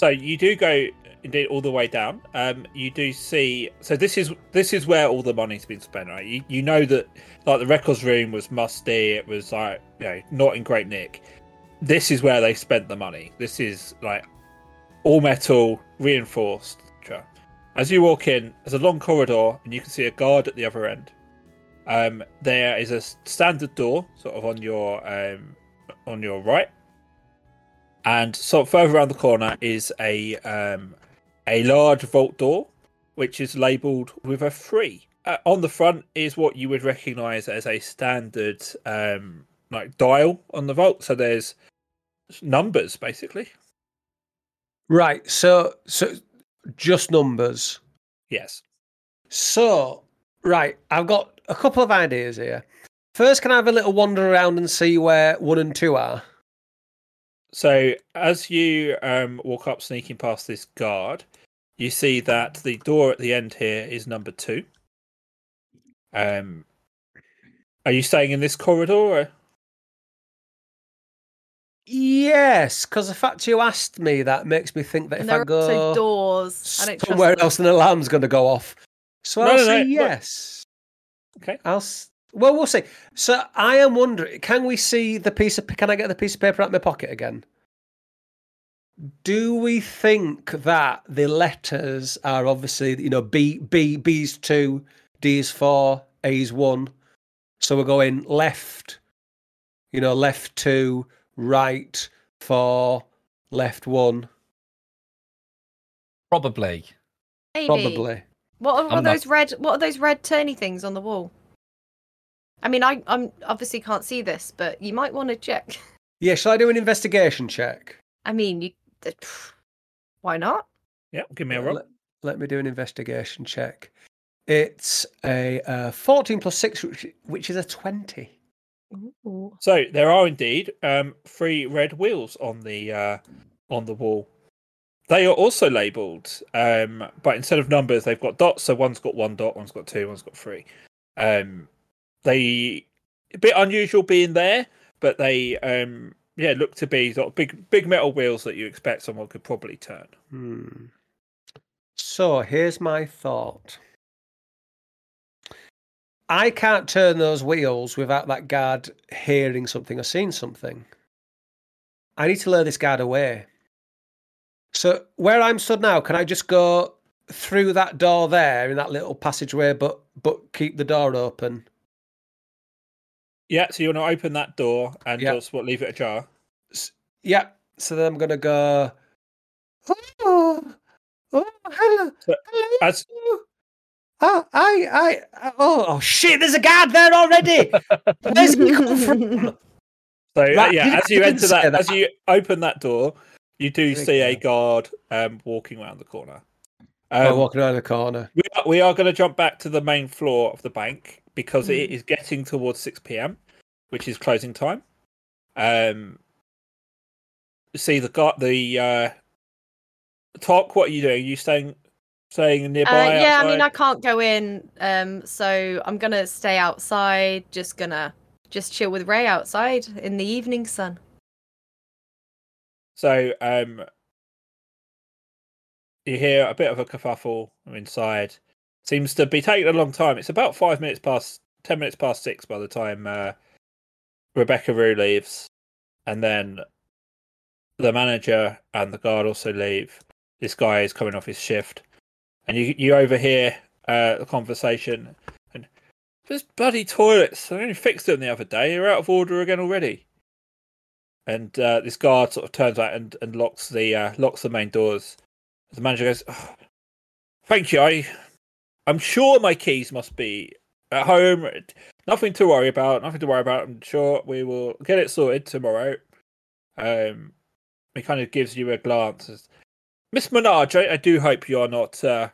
So you do go indeed all the way down. Um, you do see. So this is this is where all the money's been spent, right? You you know that like the records room was musty. It was like you know not in great nick. This is where they spent the money. This is like all metal, reinforced. As you walk in, there's a long corridor, and you can see a guard at the other end. Um, there is a standard door, sort of on your um, on your right, and so further around the corner is a um, a large vault door, which is labelled with a three. Uh, on the front is what you would recognise as a standard um, like dial on the vault. So there's numbers basically. Right. So so just numbers. Yes. So right, I've got a couple of ideas here. First, can I have a little wander around and see where one and two are? So as you um, walk up, sneaking past this guard, you see that the door at the end here is number two. Um, are you staying in this corridor? Or? Yes, because the fact you asked me that makes me think that And if there I are go also doors. I don't somewhere else, an alarm's going to go off. So No, I'll no, say no, yes. Okay. I'll. S- Well, we'll see. So I am wondering, can we see the piece of? Can I get the piece of paper out of my pocket again? Do we think that the letters are obviously, you know, B B B's two, D's four, A's one. So we're going left, you know, left two, right four, left one, Probably. Maybe. probably. What are, what are I'm not- those red? What are those red turny things on the wall? I mean, I I'm obviously can't see this, but you might want to check. Yeah, shall I do an investigation check? I mean, you. th- Why not? Yeah, give me a roll. Let, let me do an investigation check. It's a uh, 14 plus 6, which, which is a 20. Ooh. So there are indeed um, three red wheels on the uh, on the wall. They are also labelled, um, but instead of numbers, they've got dots. So one's got one dot, one's got two, one's got three. Um, they a bit unusual being there, but they um, yeah look to be sort of big big metal wheels that you expect someone could probably turn. Hmm. So here's my thought. I can't turn those wheels without that guard hearing something or seeing something. I need to lure this guard away. So where I'm stood now, can I just go through that door there in that little passageway, but but keep the door open? Yeah, so you want to open that door and Yeah. just what leave it ajar. Yeah. So then I'm gonna go. Oh, oh, hello, So, hello. As Oh, I, I, oh, oh, shit! There's a guard there already. Where's he come from? So uh, Right, yeah, as you enter say that, as you open that door, you do see a guard um, walking around the corner. oh, Um, walking around the corner. we are, we are going to jump back to the main floor of the bank because Hmm. it is getting towards six p.m., which is closing time. Um, see the guard, the uh, Tok. What are you doing? Are you staying, staying Uh, nearby? yeah, I mean, I can't go in, um, so I'm gonna stay outside. Just gonna just chill with Ray outside in the evening sun. So um, you hear a bit of a kerfuffle inside. Seems to be taking a long time. It's about five minutes past, ten minutes past six by the time uh, Rebecca Rue leaves, and then the manager and the guard also leave. This guy is coming off his shift, and you you overhear uh, the conversation. And this bloody toilets! I only fixed them the other day. You're out of order again already and uh, this guard sort of turns out and, and locks the uh, locks the main doors. The manager goes, "Oh, "Thank you. I, I'm sure my keys must be at home. Nothing to worry about. Nothing to worry about. I'm sure we will get it sorted tomorrow." Um, he kind of gives you a glance. Miss Menage, I, I do hope you are not uh,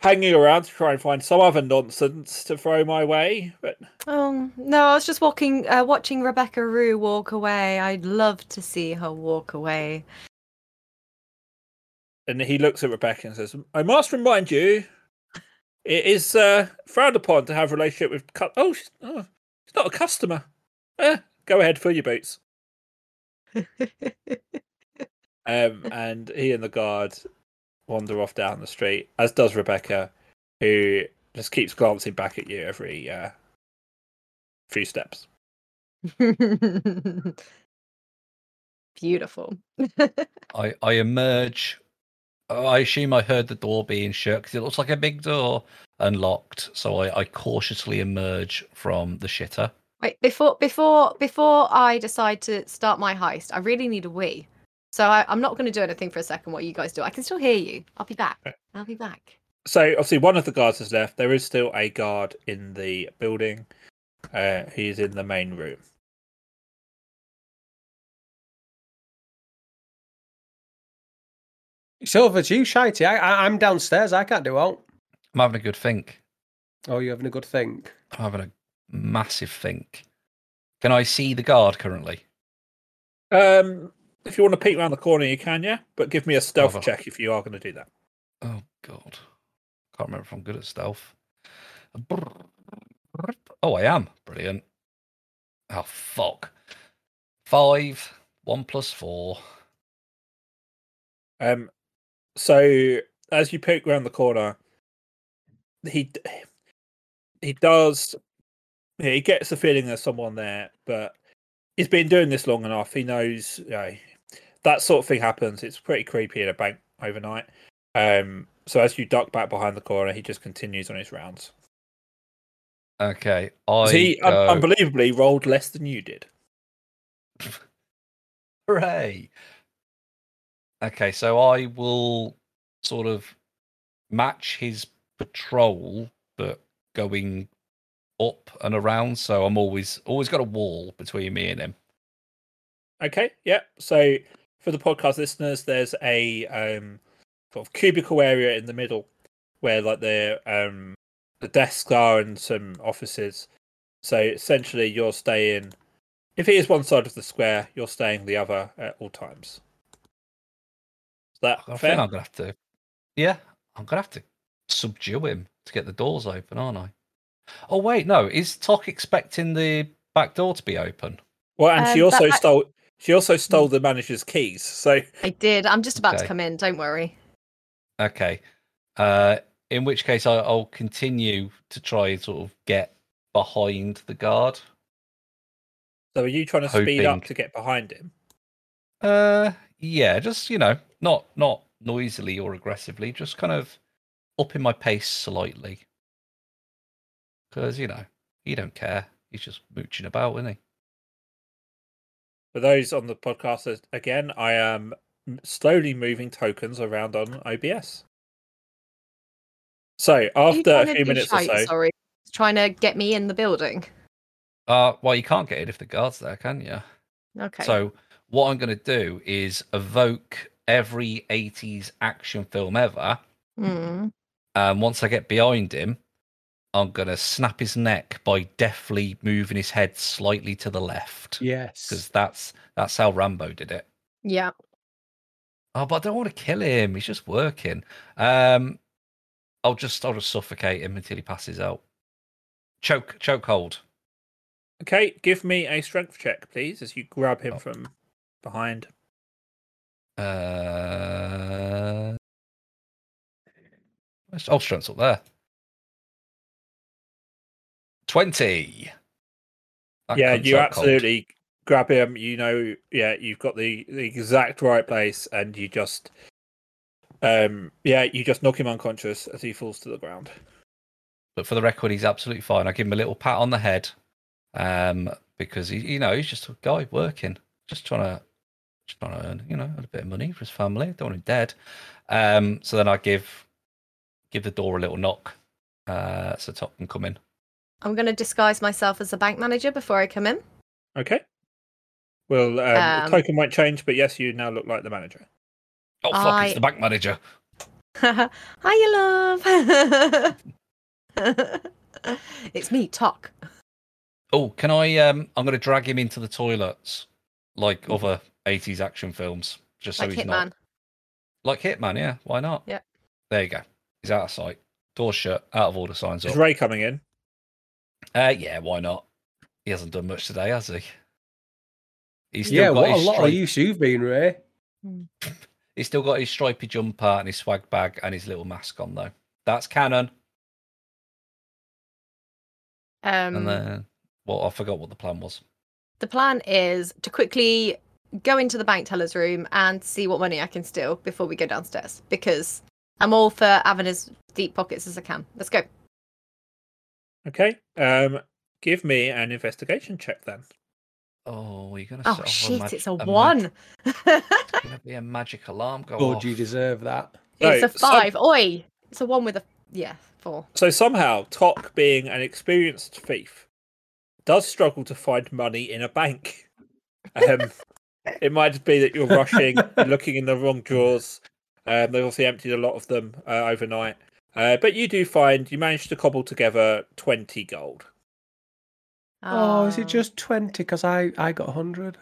hanging around to try and find some other nonsense to throw my way. But Oh no, I was just walking, uh, watching Rebecca Rue walk away. I'd love to see her walk away. and he looks at Rebecca and says, "I must remind you, it is uh, frowned upon to have a relationship with. Cu- oh, she's, oh, she's not a customer. Eh, go ahead, fill your boots." Um, and he and the guard wander off down the street, as does Rebecca, who just keeps glancing back at you every uh, few steps. Beautiful. I, I emerge. I assume I heard the door being shut because it looks like a big door unlocked. So I, I cautiously emerge from the shitter. Wait, before before before I decide to start my heist, I really need a wee. So I, I'm not going to do anything for a second. What you guys do, I can still hear you. I'll be back. I'll be back. So obviously, one of the guards has left. There is still a guard in the building. Uh, he's in the main room. It's over you, Shitey. I, I, I'm downstairs. I can't do out. I'm having a good think. Oh, you're having a good think. I'm having a massive think. Can I see the guard currently? Um, if you want to peek around the corner, you can, yeah. But give me a stealth Bravo. check if you are going to do that. Oh God, can't remember if I'm good at stealth. Oh, I am brilliant. Oh fuck. Five, one plus four. Um, so as you peek around the corner, he he does. Yeah, he gets the feeling there's someone there, but he's been doing this long enough. He knows you know, that sort of thing happens. It's pretty creepy in a bank overnight. Um, so as you duck back behind the corner, he just continues on his rounds. Okay, I he un- unbelievably rolled less than you did. Hooray! Okay, so I will sort of match his patrol, but going up and around. So I'm always always got a wall between me and him. Okay, yeah. So for the podcast listeners, there's a um, sort of cubicle area in the middle where like the um, the desks are and some offices. So essentially, you're staying. If he is one side of the square, you're staying the other at all times. Is that I fair? think I'm gonna have to. Yeah, I'm gonna have to subdue him to get the doors open, aren't I? Oh wait, no. Is Tok expecting the back door to be open? Well, and she Um, also that- stole. She also stole the manager's keys. So I did. I'm just about to come in. Don't worry. Okay. Uh, in which case, I, I'll continue to try and sort of get behind the guard. So are you trying to speed up to get behind him? Uh, yeah, just you know, not not noisily or aggressively, just kind of upping my pace slightly. Because you know, he don't care. He's just mooching about, isn't he? For those on the podcast, again, I am slowly moving tokens around on OBS. So What are you after a few do, minutes or so, Sorry, trying to get me in the building. Uh, well, you can't get in if the guard's there, can you? Okay. So what I'm going to do is evoke every 80s action film ever. Mm. And once I get behind him, I'm going to snap his neck by deftly moving his head slightly to the left. Yes. Because that's that's how Rambo did it. Yeah. Oh, but I don't want to kill him. He's just working. Um, I'll just I'll just suffocate him until he passes out. Choke choke hold. okay, give me a strength check, please, as you grab him Oh. from behind. Uh, where's- all strength's up there. Twenty. That yeah, you out cold. absolutely grab him. You know, yeah, you've got the, the exact right place, and you just, um, yeah, you just knock him unconscious as he falls to the ground. But for the record, he's absolutely fine. I give him a little pat on the head, um, because he, you know, he's just a guy working, just trying to, just trying to earn, you know, a bit of money for his family. Don't want him dead. Um, so then I give, give the door a little knock, uh, so Tok can come in. I'm going to disguise myself as a bank manager before I come in. Okay. Well, um, Um, token won't change, but yes, you now look like the manager. Oh fuck! I- It's the bank manager. Hiya, love. it's me, Tok. Oh, can I? Um, I'm going to drag him into the toilets, like other '80s action films, just so Like he's Hitman. not like Hitman. Yeah, why not? Yeah. There you go. He's out of sight. Door shut. Out of order. Signs Is up. Ray coming in? Uh, yeah, why not? He hasn't done much today, has he? He's still yeah, got what a his lot of use you've been, Ray. Hmm. He's still got his stripy jumper and his swag bag and his little mask on though. That's canon. Um, and then, well, I forgot what the plan was. the plan is to quickly go into the bank teller's room and see what money I can steal before we go downstairs because I'm all for having as deep pockets as I can. Let's go. Okay. Um, give me an investigation check then. Oh, you're gonna. Oh set off shit, mag- it's a mag- one. It's gonna be a magic alarm go God, off. you deserve that. it's No, a some- five. Oi, it's a one with a yeah four. So somehow, Tok, being an experienced thief, does struggle to find money in a bank. Um, it might just be that you're rushing, looking in the wrong drawers. Um, they've obviously emptied a lot of them uh, overnight. Uh, but you do find you managed to cobble together 20 gold. Oh, is it just 20? Because I, I got 100.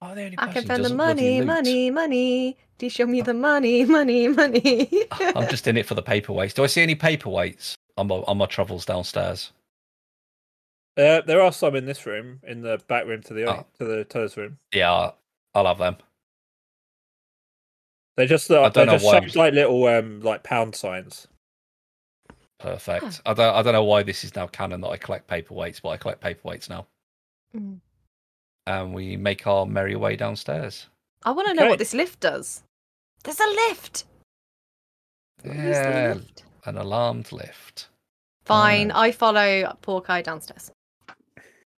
Oh, the only I can find the doesn't money, money, money. Do you show me the money, money, money? I'm just in it for the paperweights. Do I see any paperweights on my on my travels downstairs? Uh, there are some in this room, in the back room to the Oh. to the teller's room. Yeah, I'll- I'll have them. They're just uh, I they're don't know just why- shaped like little um like pound signs. Perfect. I don't I don't know why this is now canon that I collect paperweights, but I collect paperweights now. Mm. And we make our merry way downstairs. I want to know Okay. what this lift does. There's a lift. What is the Yeah, lift? an alarmed lift. Fine, Uh, I follow Porky downstairs.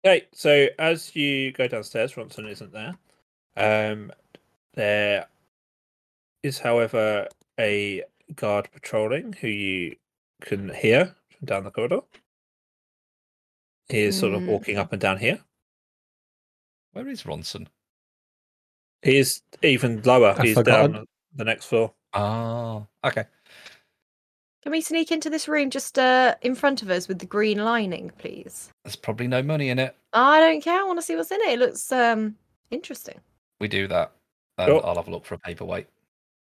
Okay, so as you go downstairs, Ronson isn't there. Um, there is, however, a guard patrolling who you can hear from down the corridor. He is sort of Mm. walking up and down here. Where is Ronson? He is even lower. I've He's forgotten. down the next floor. Oh, okay. Can we sneak into this room just uh, in front of us with the green lining, please? There's probably no money in it. I don't care. I want to see what's in it. It looks um interesting. We do that. And Sure. I'll have a look for a paperweight.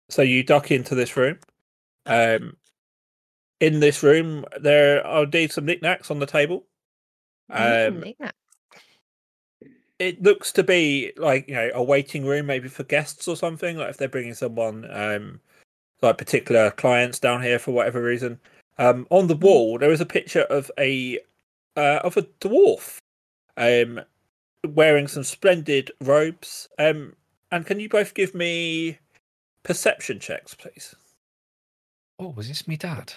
So you duck into this room. Um, in this room, there are indeed some knickknacks on the table. Um, knick-knack. it looks to be like you know a waiting room maybe for guests or something like if they're bringing someone um like particular clients down here for whatever reason um on the wall there is a picture of a uh, of a dwarf um wearing some splendid robes um and can you both give me perception checks please Oh, was this me dad?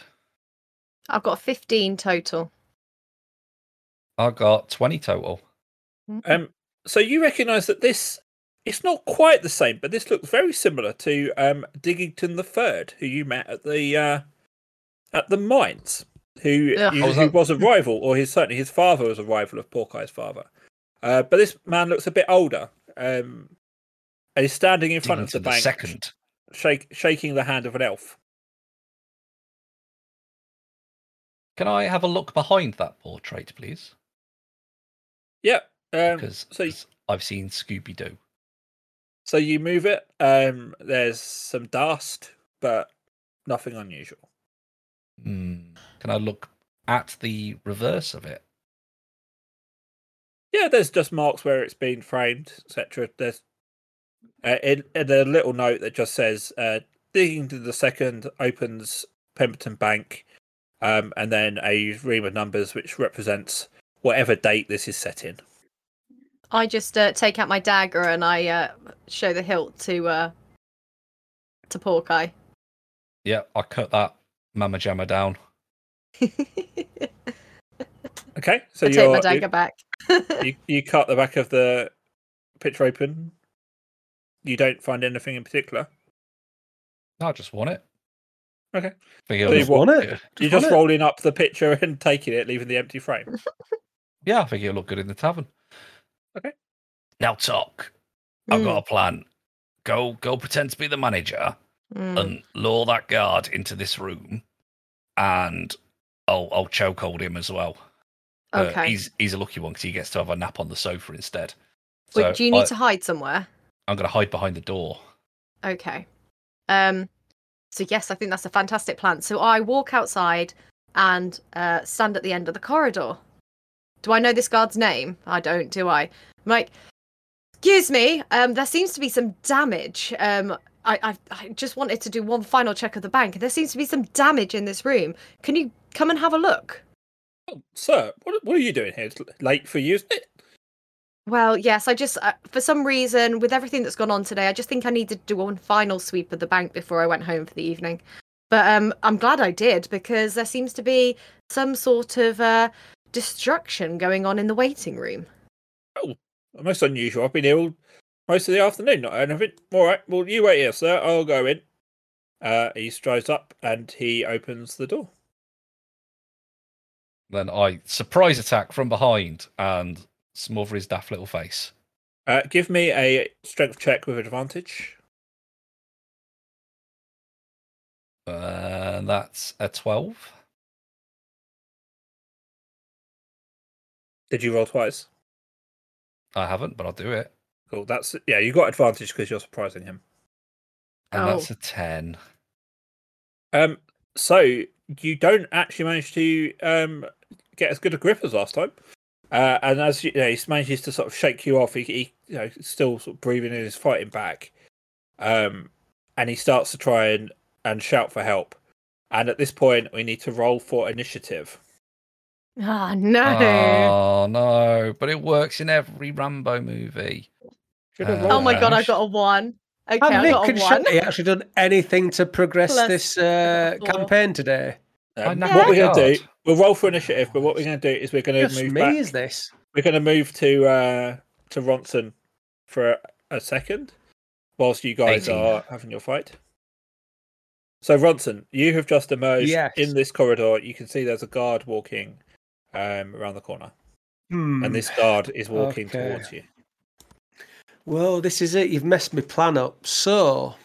I've got 15 total. I got 20 total. Um, so you recognise that this it's not quite the same, but this looks very similar to um Diggington the Third, who you met at the uh at the mines, who you- was who was a rival, or his certainly his father was a rival of Porkeye's father. Uh, but this man looks a bit older. Um, and he's standing in front of the Diggington bank, second. shake, shaking the hand of an elf. Can I have a look behind that portrait, please? Yeah. Um, Because so I've seen Scooby Doo. so you move it. Um, there's some dust, but nothing unusual. Hmm. Can I look at the reverse of it? Yeah, there's just marks where it's been framed, etc. There's uh, in, in a little note that just says uh, Diggington the second opens Pemberton Bank, um, and then a ream of numbers which represents whatever date this is set in. I just uh, take out my dagger and I uh, show the hilt to uh, to Porky. Yeah, I cut that Mama Jamma down. Okay, so I take you're, my you, dagger back. you you cut the back of the picture open. You don't find anything in particular. No, I just want it. Okay. Figure So you it'll wa- look- want it? You're Just just it? rolling up the picture and taking it, leaving the empty frame. Yeah, I think it'll look good in the tavern. Okay. Now Tok. I've Mm, got a plan. Go go pretend to be the manager mm. and lure that guard into this room and I'll I'll chokehold him as well. Uh, okay. he's he's a lucky one because he gets to have a nap on the sofa instead. Wait, So do you need I, to hide somewhere? I'm gonna hide behind the door. Okay. Um. So yes, I think that's a fantastic plan. So I walk outside and uh, stand at the end of the corridor. Do I know this guard's name? I don't, do I? I'm like, Excuse me. Um, there seems to be some damage. Um, I, I, I just wanted to do one final check of the bank. There seems to be some damage in this room. Can you come and have a look? Oh, sir, what, what are you doing here? It's late for you, isn't it? Well, yes. I just, uh, for some reason, with everything that's gone on today, I just think I need to do one final sweep of the bank before I went home for the evening. But um, I'm glad I did because there seems to be some sort of uh, destruction going on in the waiting room. Oh, most unusual. I've been here all, most of the afternoon, not anything. All right, well, you wait here, sir. I'll go in. Uh, he strides up and he opens the door. Then I surprise attack from behind and smother his daft little face. Uh, give me a strength check with advantage. Uh, that's a 12. Did you roll twice? I haven't, but I'll do it. Cool. That's yeah. You got advantage because you're surprising him. And Oh. that's a 10. Um. So you don't actually manage to um get as good a grip as last time. Uh, and as you, you know, he manages to sort of shake you off, he, he you know still sort of breathing and is fighting back. Um, and he starts to try and and shout for help. And at this point, we need to roll for initiative. Ah, no. Oh, no. But it works in every Rambo movie. Uh, oh my god, I that. got a one. Okay, Have I Nick got a and one. Shanty actually done anything to progress Plus this uh, campaign today? Um, I what we're going to do, we'll roll for initiative, but what we're going to do is we're going to Just move me, back. is this? We're going to move to uh, to Ronson for a, a second, whilst you guys 18. are having your fight. So Ronson, you have just emerged Yes. in this corridor. You can see there's a guard walking um, around the corner, Hmm. and this guard is walking Okay. towards you. Well, this is it. You've messed my plan up. So,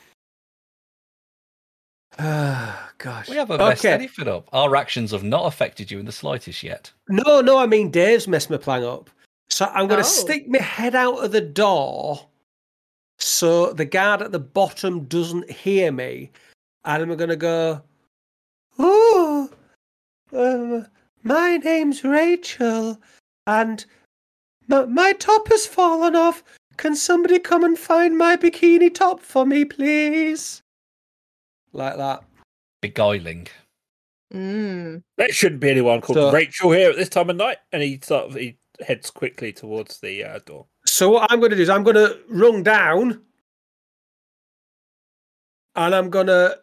ah, gosh. We haven't messed Okay. anything up. Our actions have not affected you in the slightest yet. No, no, I mean Dave's messed my plan up. So I'm going to Oh. stick my head out of the door so the guard at the bottom doesn't hear me. And I'm going to go, Oh, um, my name's Rachel, and my, my top has fallen off. Can somebody come and find my bikini top for me, please? Like that. Beguiling. Mm. There shouldn't be anyone called So- Rachel here at this time of night. And he sort of he heads quickly towards the uh, door. So what I'm going to do is I'm going to run down, and I'm going to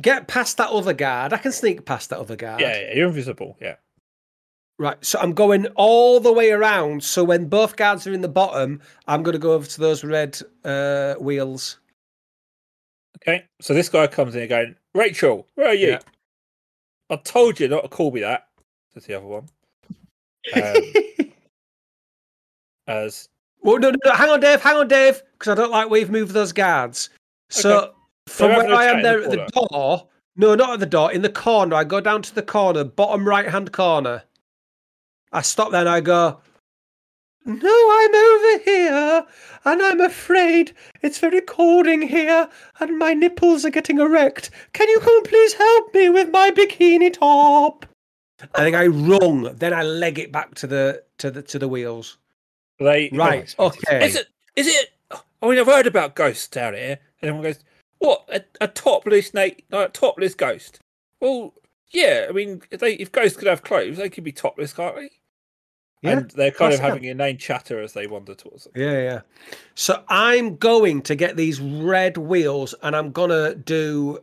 get past that other guard. I can sneak past that other guard. Yeah, yeah, you're invisible. Yeah. Right. So I'm going all the way around. So when both guards are in the bottom, I'm going to go over to those red uh, wheels. Okay. So this guy comes in going, Rachel, where are you? Yeah. I told you not to call me that. Says the other one. Um, as well, no, no, no, hang on, Dave. Hang on, Dave, because I don't like where you've moved those guards. So Okay. from They're where I am in the there at the door, no, not at the door, in the corner. I go down to the corner, bottom right hand corner. I stop there and I go, No, I'm over here, and I'm afraid it's very cold in here, and my nipples are getting erect. Can you come please help me with my bikini top? I think I rung, then I leg it back to the to the to the wheels. Right. Right, okay. Is it? Is it? I mean, I've heard about ghosts down here. And everyone goes, "What? A, a topless snake? A topless ghost?" Well, yeah. I mean, if they if ghosts could have clothes, they could be topless, can't they? Yeah, and they're kind of having a inane chatter as they wander towards it. Yeah, yeah. So I'm going to get these red wheels and I'm gonna do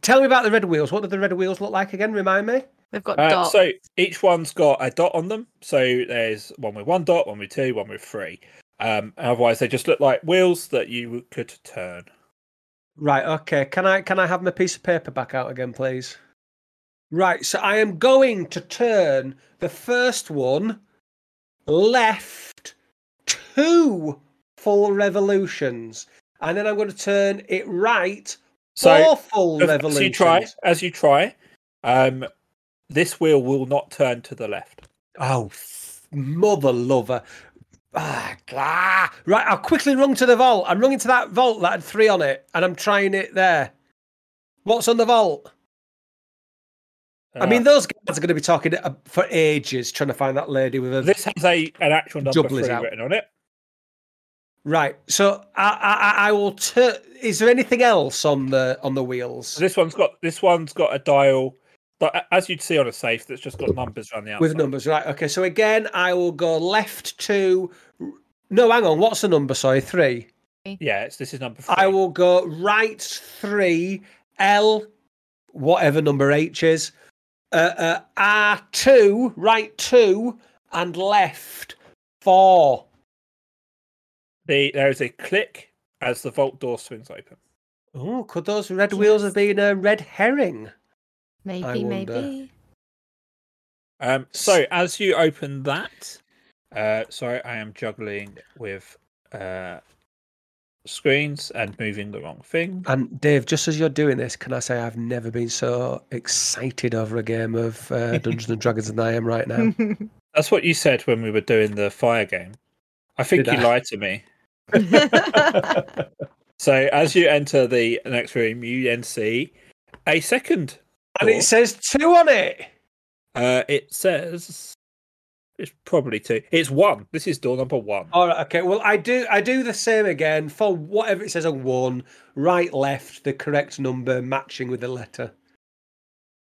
tell me about the red wheels. What do the red wheels look like again? Remind me. They've got Uh, dot. so each one's got a dot on them. So there's one with one dot, one with two, one with three. Um, otherwise, they just look like wheels that you could turn. Right, okay. Can I can I have my piece of paper back out again, please? Right, so I am going to turn the first one left two full revolutions. And then I'm going to turn it right So four full as, revolutions. as you try, as you try, um, this wheel will not turn to the left. Oh, mother lover. Ah, ah. Right, I'll quickly run to the vault. I'm running to that vault that had three on it, and I'm trying it there. What's on the vault? I mean, those guys are going to be talking uh, for ages trying to find that lady with a. this has a an actual number three out. written on it. Right. So I I, I will. Tur- is there anything else on the on the wheels this one's got this one's got a dial, but as you'd see on a safe, that's just got numbers around the outside. with numbers? Right. Okay. So again, I will go left to. No, hang on. What's the number? Sorry, three. Yeah, it's, this is number three. I will go right three L, whatever number H is. Uh, uh, R two, right two, and left four. The there is a click as the vault door swings open. Oh, could those red wheels have been a red herring? maybe, wonder. maybe. Um, so as you open that, uh, sorry, I am juggling with uh, screens and moving the wrong thing. And Dave, just as you're doing this, can I say I've never been so excited over a game of uh, Dungeons and Dragons than I am right now. That's what you said when we were doing the fire game. I think Did you I? lied to me. So as you enter the next room, you then see a second. and it says two on it. Uh, it says it's probably two. It's one. This is door number one. All right, okay. Well, I do I do the same again for whatever it says on one, right, left, the correct number matching with the letter.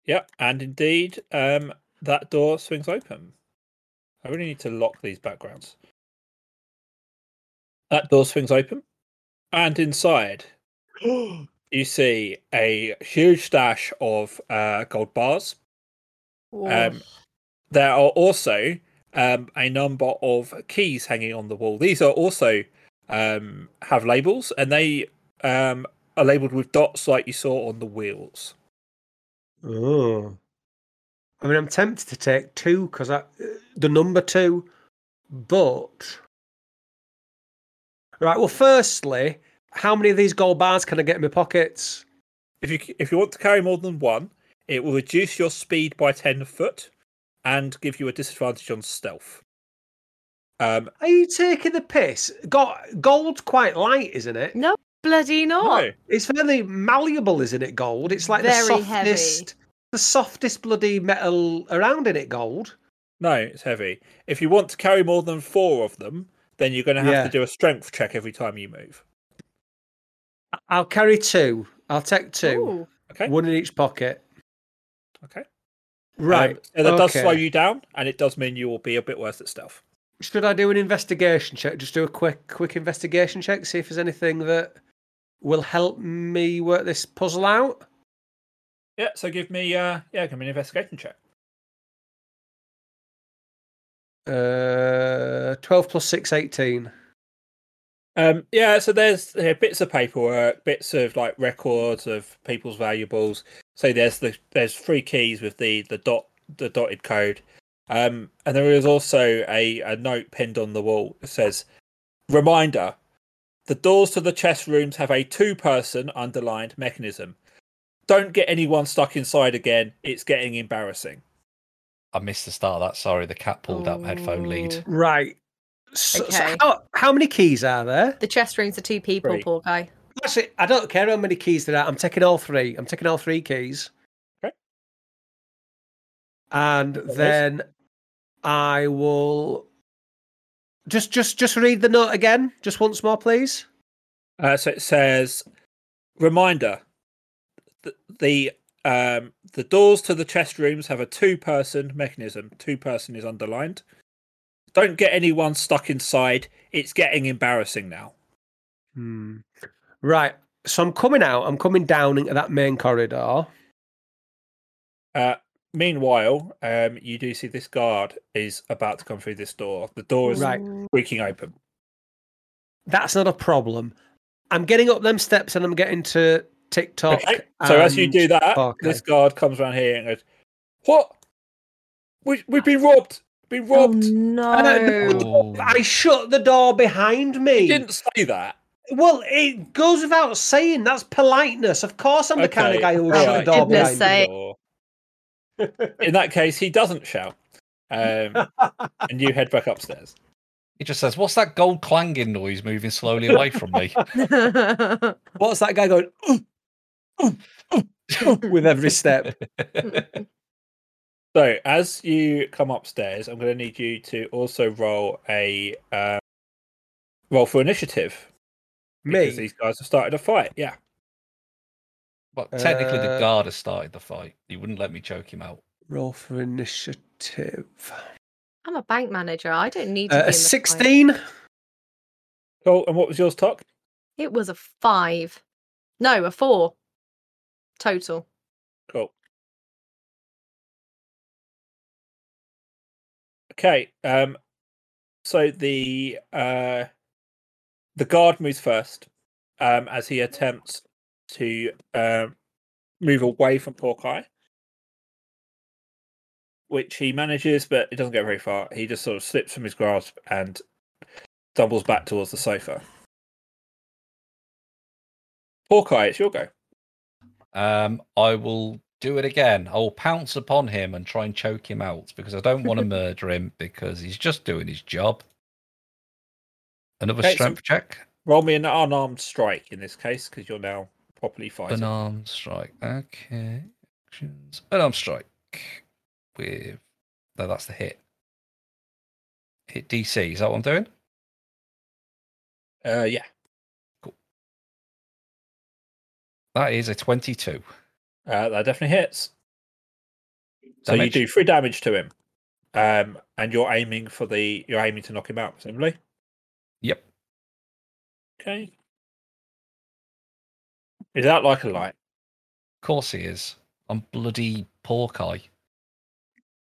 Yep, and indeed, um, that door swings open. I really need to lock these backgrounds. That door swings open, and inside you see a huge stash of uh, gold bars. Um, there are also um, a number of keys hanging on the wall. These are also um, have labels, and they um, are labeled with dots like you saw on the wheels. Oh. I mean, I'm tempted to take two because I the number two, but right. Well, firstly, how many of these gold bars can I get in my pockets? If you if you want to carry more than one, it will reduce your speed by ten foot and give you a disadvantage on stealth. Um, Are you taking the piss? Got gold's quite light, isn't it? no, bloody not. no, It's fairly malleable, isn't it? Gold. It's like Very the heavy. softest, the softest bloody metal around in it. Gold. no, it's heavy. If you want to carry more than four of them, then you're going to have Yeah. to do a strength check every time you move. I'll carry two. I'll take two. Ooh. Okay. One in each pocket. Okay. Right. Um, so that does slow you down, and it does mean you will be a bit worse at stealth. Should I do an investigation check? Just do a quick, quick investigation check. See if there's anything that will help me work this puzzle out. Yeah. So give me, uh, yeah, give me an investigation check. Uh, twelve plus six, 18. Um, yeah, so there's uh, bits of paperwork, bits of like records of people's valuables. So there's the there's three keys with the the dot the dotted code, um, and there is also a a note pinned on the wall that says, "Reminder: the doors to the chess rooms have a two-person underlined mechanism. Don't get anyone stuck inside again. It's getting embarrassing." I missed the start of that. Sorry, the cat pulled out my headphone lead. Right. So, so Okay. how, how many keys are there? The chess rooms are two people, Three. poor guy. Actually, I don't care how many keys there are. I'm taking all three. I'm taking all three keys. Okay. And Nice. then I will just just just read the note again, just once more, please. Uh, so it says, reminder: the, the um the doors to the chest rooms have a two-person mechanism. Two-person is underlined. Don't get anyone stuck inside. It's getting embarrassing now. Hmm. Right. So I'm coming out. I'm coming down into that main corridor. Uh, meanwhile, um, you do see this guard is about to come through this door. The door is Right. creaking open. That's not a problem. I'm getting up them steps and I'm getting to TikTok. Okay. So as you do that, okay. this guard comes around here and goes, "What? We we've been robbed. Been Oh robbed." no! Oh. I shut the door behind me. You didn't say that. Well, it goes without saying. That's politeness. Of course, I'm the kind of guy who will all shut right. the door behind me. sake. In that case, he doesn't shout, um, and you head back upstairs. He just says, "What's that gold clanging noise moving slowly away from me?" What's that guy going "Ooh, ooh, ooh, ooh," with every step? So, as you come upstairs, I'm going to need you to also roll a uh, Roll for initiative. Because Me. these guys have started a fight. Yeah. But technically, the Uh, guard has started the fight. He wouldn't let me choke him out. Roll for initiative. I'm a bank manager. I don't need to. be Uh, in a the fight. 16. Cool. And what was yours, Tok? It was a five. No, a four. Total. Cool. Okay. Um. So the uh, the guard moves first, um, as he attempts to um move away from Porkai, which he manages, but it doesn't get very far. He just sort of slips from his grasp and stumbles back towards the sofa. Porkai, it's your go. Um, I will do it again. I will pounce upon him and try and choke him out because I don't want to murder him because he's just doing his job. Another Okay, so- strength check. Roll me an unarmed strike in this case because you're now properly fighting. An unarmed strike. Okay. Actions. Unarmed strike. With. No, that's the hit. Hit DC. Is that what I'm doing? Uh, yeah. Cool. That is a 22. Uh, that definitely hits. So Damage? you do three damage to him, um, and you're aiming for the you're aiming to knock him out, presumably. Okay. Is that like a light? Of course he is. I'm bloody Porky.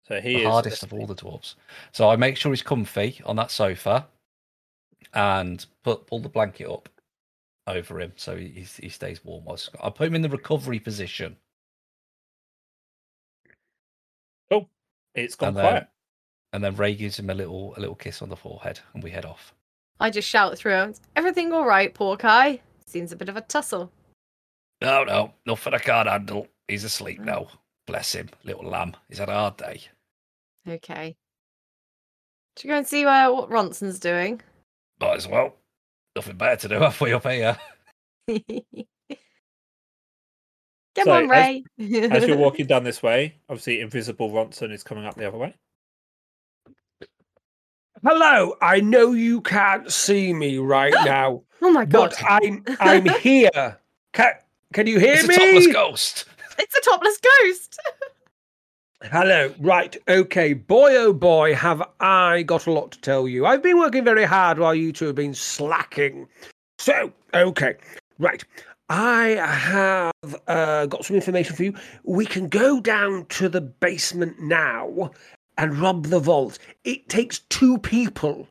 So he the is hardest of all the dwarves. So I make sure he's comfy on that sofa and put pull the blanket up over him so he he stays warm. I put him in the recovery position. Oh, it's gone and then- quiet. And then Ray gives him a little a little kiss on the forehead and we head off. I just shout through. him, Everything all right, poor guy? Seems a bit of a tussle. No, no, nothing I can't handle. He's asleep now. Bless him, little lamb. He's had a hard day. Okay. Should we go and see uh, what Ronson's doing? Might as well. Nothing better to do halfway up here. Come So, on, as- Ray. As you're walking down this way, obviously invisible Ronson is coming up the other way. Hello. I know you can't see me right now, oh my god, but I'm I'm here. Can, can you hear me? It's a topless ghost. it's a topless ghost. Hello. Right. Okay. Boy, oh boy, have I got a lot to tell you. I've been working very hard while you two have been slacking. So, okay. Right. I have uh, got some information for you. We can go down to the basement now and rob the vault. It takes two people.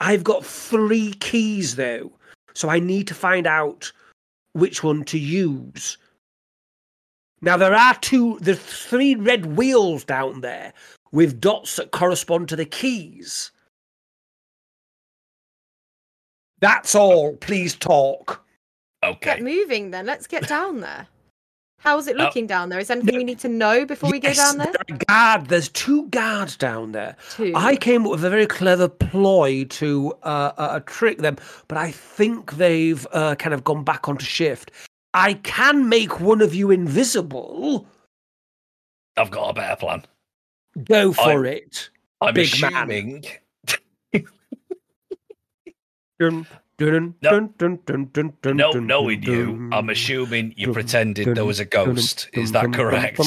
I've got three keys, though. So I need to find out which one to use. Now there are two, there's three red wheels down there with dots that correspond to the keys. That's all. Please talk. Okay. Get moving then. Let's get down there. How's it Oh. looking down there? Is there anything we need to know before we go down there? there guard. There's two guards down there. Two. I came up with a very clever ploy to uh, uh, trick them, but I think they've uh, kind of gone back onto shift. I can make one of you invisible. I've got a better plan. Go for it. I'm Big man. assuming Dun, dun, No. dun, No, dun, knowing you. I'm assuming you dun, pretended there was a ghost. Is that correct?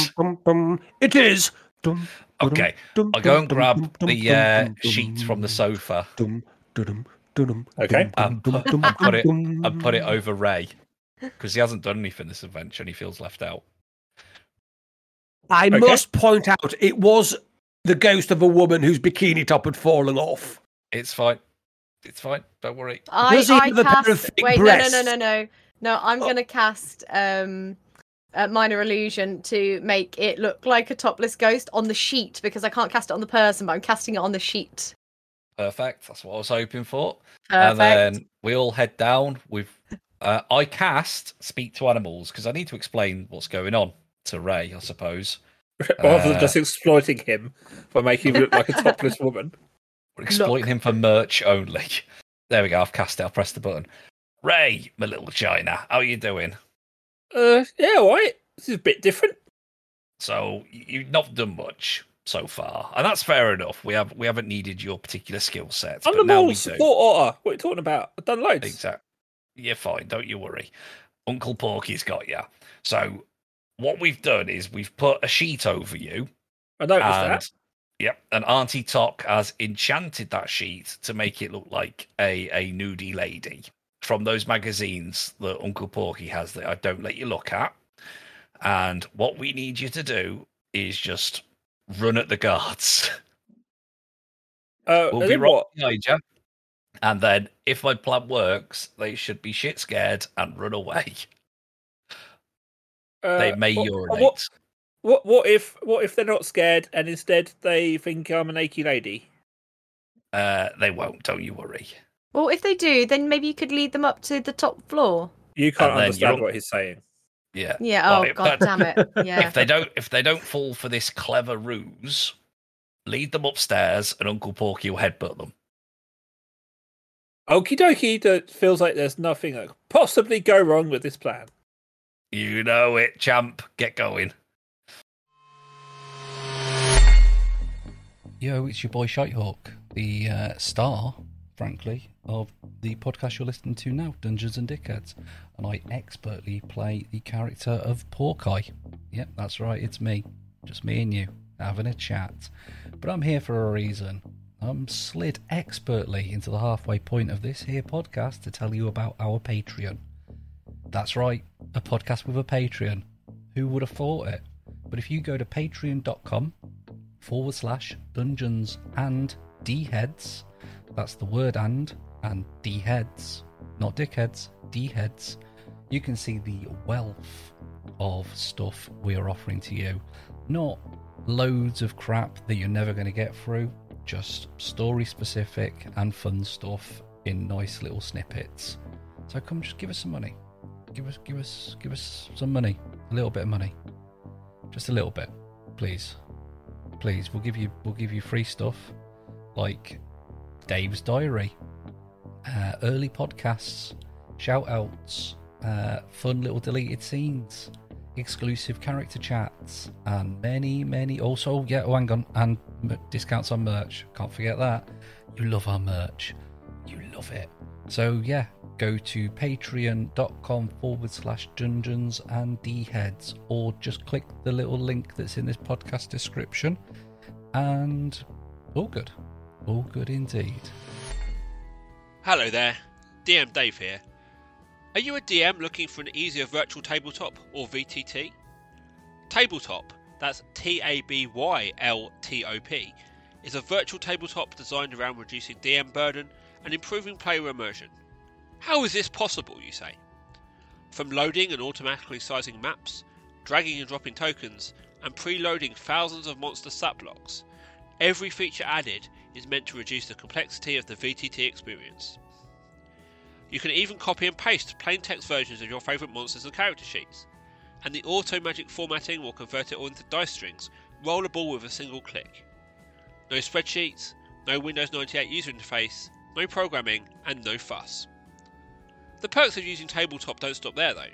It is. Dun, dun, Okay. I'll go and grab the uh, dun, sheets from the sofa Okay. dun, and put, and put it dun, and put it over Ray because he hasn't done anything this adventure and he feels left out. I Okay. must point out it was the ghost of a woman whose bikini top had fallen off. It's fine. It's fine. Don't worry. I, Does he I have a pair of cast. fake Wait, no, no, no, no, no, no. I'm Oh. gonna cast um, a minor illusion to make it look like a topless ghost on the sheet because I can't cast it on the person, but I'm casting it on the sheet. Perfect. That's what I was hoping for. Perfect. And then we all head down. With uh, I cast speak to animals because I need to explain what's going on to Ray, I suppose. Rather than Uh, just exploiting him by making him look like a topless woman. We're exploiting him for merch only. There we go. I've cast it. I'll press the button. Ray, my little China, how are you doing? Uh, yeah, all right. This is a bit different. So you've not done much. so far, and that's fair enough. We have we haven't needed your particular skill set, but the now ball, we do. support otter. What are you talking about? I've done loads. Exactly. You're fine. Don't you worry. Uncle Porky's got you. So what we've done is we've put a sheet over you, I noticed and that. Yep, and Auntie Tok has enchanted that sheet to make it look like a a nudie lady from those magazines that Uncle Porky has that I don't let you look at. And what we need you to do is just run at the guards. Uh, We'll and be then right behind you. And then, if my plan works, they should be shit scared and run away. they Uh, may what- urinate. What, what? What if? What if they're not scared and instead they think I'm an achy lady? Uh, they won't. Don't you worry. Well, if they do, then maybe you could lead them up to the top floor. You can't And understand what he's saying. Yeah. Yeah. Oh if god that- damn it. Yeah. If they don't, if they don't fall for this clever ruse, lead them upstairs, and Uncle Porky will headbutt them. Okie dokie. That feels like there's nothing that could possibly go wrong with this plan. You know it, champ. Get going. Yo, it's your boy Shitehawk, the uh, star, frankly, of the podcast you're listening to now, Dungeons and Dickheads, and I expertly play the character of Porky. Yep, that's right, it's me, just me and you, having a chat. But I'm here for a reason. I'm slid expertly into the halfway point of this here podcast to tell you about our Patreon. That's right, a podcast with a Patreon. Who would have thought it? But if you go to patreon.com forward slash dungeons and d heads, that's the word and, and d heads, not dickheads, d heads, you can see the wealth of stuff we are offering to you. Not loads of crap that you're never going to get through, just story specific and fun stuff in nice little snippets. So come just give us some money. Give us give us give us some money. A little bit of money. Just a little bit please please. We'll give you we'll give you free stuff like dave's diary uh, early podcasts shout outs uh, fun little deleted scenes exclusive character chats and many many also yeah oh hang on and discounts on merch. Can't forget that. You love our merch. You love it. So yeah go to patreon.com forward slash dungeons and d-heads or just click the little link that's in this podcast description and all good all good indeed Hello there, DM Dave here. Are you a DM looking for an easier virtual tabletop or VTT? Tabyltop, that's T A B Y L T O P, is a virtual tabletop designed around reducing DM burden and improving player immersion. How is this possible, you say? From loading and automatically sizing maps, dragging and dropping tokens, and preloading thousands of monster stat blocks, every feature added is meant to reduce the complexity of the VTT experience. You can even copy and paste plain text versions of your favourite monsters and character sheets, and the auto magic formatting will convert it all into dice strings, rollable with a single click. No spreadsheets, no Windows 98 user interface, no programming, and no fuss. The perks of using Tabyltop don't stop there though.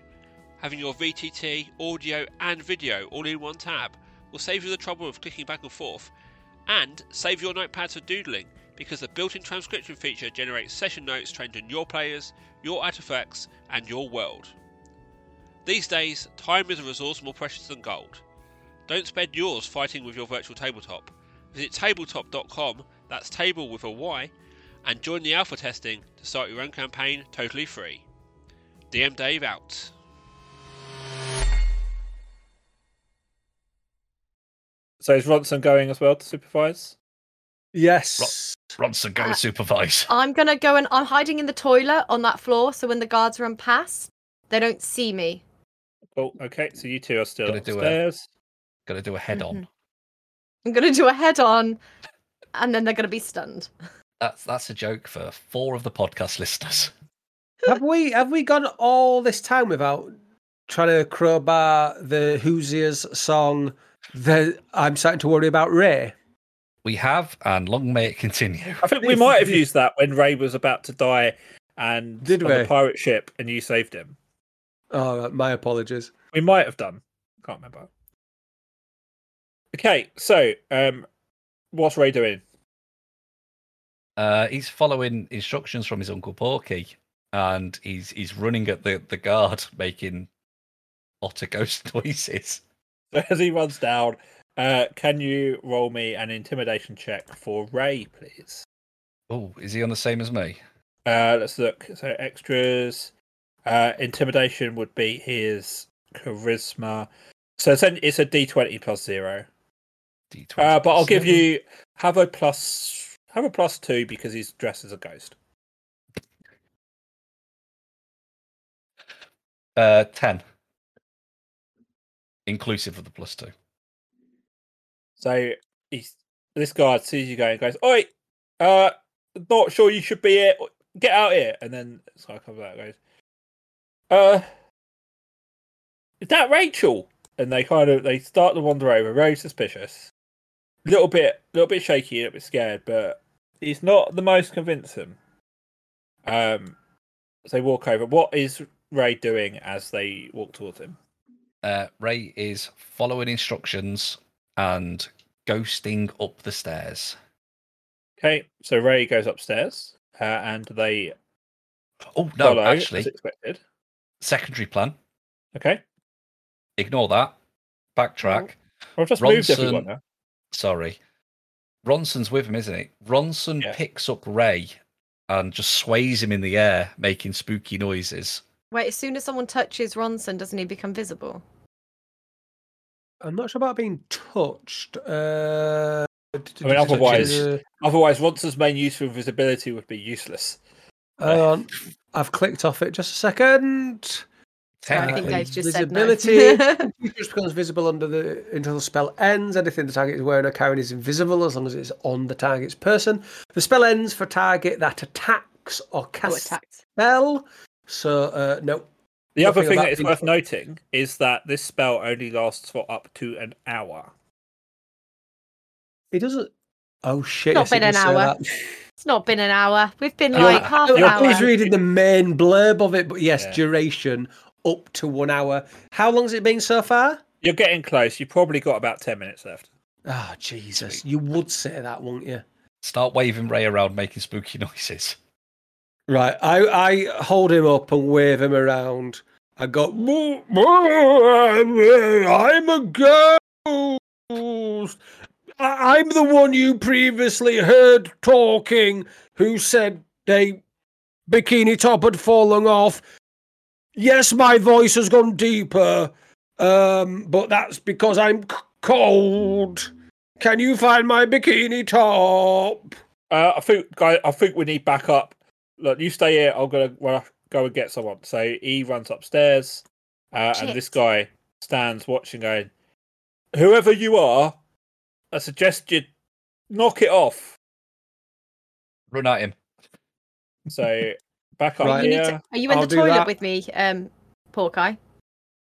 Having your VTT, audio, and video all in one tab will save you the trouble of clicking back and forth and save your notepads for doodling because the built-in transcription feature generates session notes trained on your players, your artifacts, and your world. These days, time is a resource more precious than gold. Don't spend yours fighting with your virtual tabletop. Visit tabyltop.com, that's table with a Y, and join the alpha testing to start your own campaign totally free. DM Dave out. So is Ronson going as well to supervise? Yes. Ronson, go Uh, supervise. I'm gonna go and I'm hiding in the toilet on that floor, so when the guards run past, they don't see me. Cool. Okay, so you two are still Gonna do it. upstairs. Gotta do a head on. Mhm. I'm gonna do a head on, and then they're gonna be stunned. That's that's a joke for four of the podcast listeners. have we have we gone all this time without trying to crowbar the Hoosiers song that I'm starting to worry about Ray? We have, and long may it continue. I think we might have used that when Ray was about to die and Did on we? the pirate ship and you saved him. Oh, my apologies. We might have done. Can't remember. Okay, so um, what's Ray doing? Uh, he's following instructions from his uncle Porky, and he's he's running at the the guard, making otter ghost noises. So as he runs down, uh, can you roll me an intimidation check for Ray, please? Oh, is he on the same as me? Uh, let's look. So extras. Uh, intimidation would be his charisma. So it's a, it's a D twenty plus zero. D20 Uh, but I'll give you have a plus have a plus two because he's dressed as a ghost. uh ten, inclusive of the plus two. So he's this guy sees you going, goes, "Oi, uh, not sure you should be here. Get out here!" And then this guy comes out, and goes, "Uh, is that Rachel?" And they kind of they start to wander over, very suspicious, little bit, little bit shaky, a little bit scared, but he's not the most convincing. Um, so they walk over. What is Ray doing as they walk towards him? Uh, Ray is following instructions and ghosting up the stairs. Okay, so Ray goes upstairs, uh, and they Oh no, follow actually, expected. secondary plan. Okay. Ignore that. Backtrack. I've just moved everyone now. Sorry. Ronson's with him, isn't he? Ronson Yeah. picks up Ray and just sways him in the air, making spooky noises. Wait, as soon as someone touches Ronson, doesn't he become visible? I'm not sure about being touched. Uh, I mean, otherwise- uh, Otherwise, Ronson's main use for invisibility would be useless. hang on. I've clicked off it. Just a second. I think Technically, Dave just said no. Visibility. It just becomes visible under the until the spell ends. Anything the target is wearing or carrying is invisible as long as it's on the target's person. The spell ends for target that attacks or oh, casts attacked. spell. So uh, no. The other thing about that is worth touched. noting is that this spell only lasts for up to an hour. It doesn't. Oh shit! Not been an hour. It's not been an hour. We've been You're- like half an you're- I hour. was reading the main blurb of it, but yes, Yeah. duration up to one hour. How long's it been so far? You're getting close. You've probably got about 10 minutes left. Oh Jesus! You would say that, wouldn't you? start waving Ray around, making spooky noises. Right. I I hold him up and wave him around. I go. I'm a ghost. I'm the one you previously heard talking, who said they bikini top had fallen off. Yes, my voice has gone deeper, um, but that's because I'm c- cold. Can you find my bikini top? Uh, I think, guy, I think we need backup. Look, you stay here. I'm gonna well, go and get someone. So he runs upstairs, uh, and this guy stands watching, going, "Whoever you are, I suggest you knock it off." Run at him. So back up Right. You need here. to- are you in I'll the toilet that. with me, um, Porky?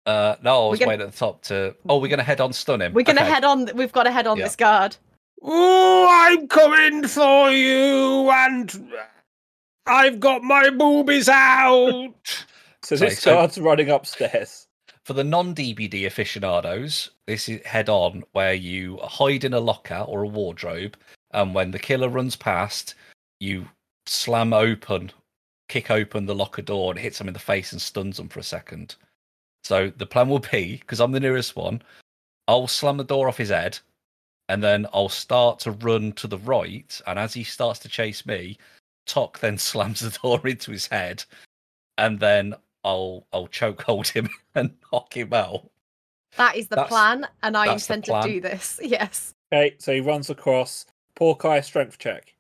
Uh, no, I was gonna- waiting at the top to. Oh, we're gonna head on stun him. We're gonna Okay. head on. We've got to head on Yeah. this guard. Oh, I'm coming for you, and I've got my boobies out. So Sorry, this so- guard's running upstairs. For the non-DBD aficionados, this is head on where you hide in a locker or a wardrobe, and when the killer runs past, you slam open, kick open the locker door, and hits them in the face and stuns them for a second. So the plan will be because I'm the nearest one, I'll slam the door off his head, and then I'll start to run to the right, and as he starts to chase me, Tok then slams the door into his head, and then I'll I'll chokehold him and knock him out. That is the That's- plan, and I intend to do this. Yes. Okay, so he runs across. Porky strength check.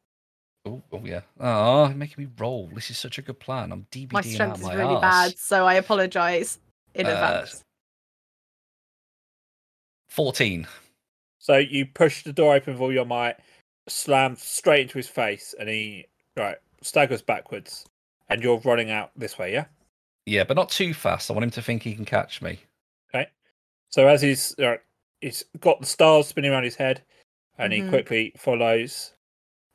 Oh, oh yeah. Oh, you're making me roll. This is such a good plan. I'm DBDing My out strength is my really arse. bad, so I apologise in Uh, advance. 14. So you push the door open with all your might, slam straight into his face, and he right staggers backwards. And you're running out this way, yeah. Yeah, but not too fast. I want him to think he can catch me. Okay. So as he's uh, he's got the stars spinning around his head, and he Mhm. quickly follows.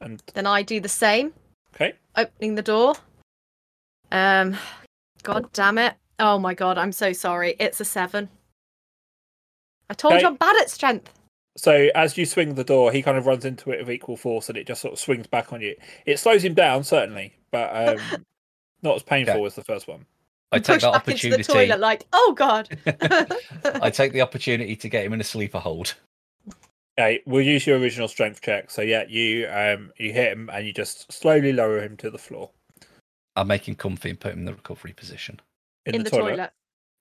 And Then I do the same, okay, opening the door. Um, God damn it! Oh my god, I'm so sorry. It's a seven. I told Okay. you I'm bad at strength. So as you swing the door, he kind of runs into it with equal force, and it just sort of swings back on you. It slows him down certainly, but um, not as painful Okay. as the first one. I take Push that back into the opportunity. toilet like, oh god. I take the opportunity to get him in a sleeper hold. Okay, we'll use your original strength check. So yeah, you um you hit him and you just slowly lower him to the floor I make him comfy and put him in the recovery position in, in the toilet.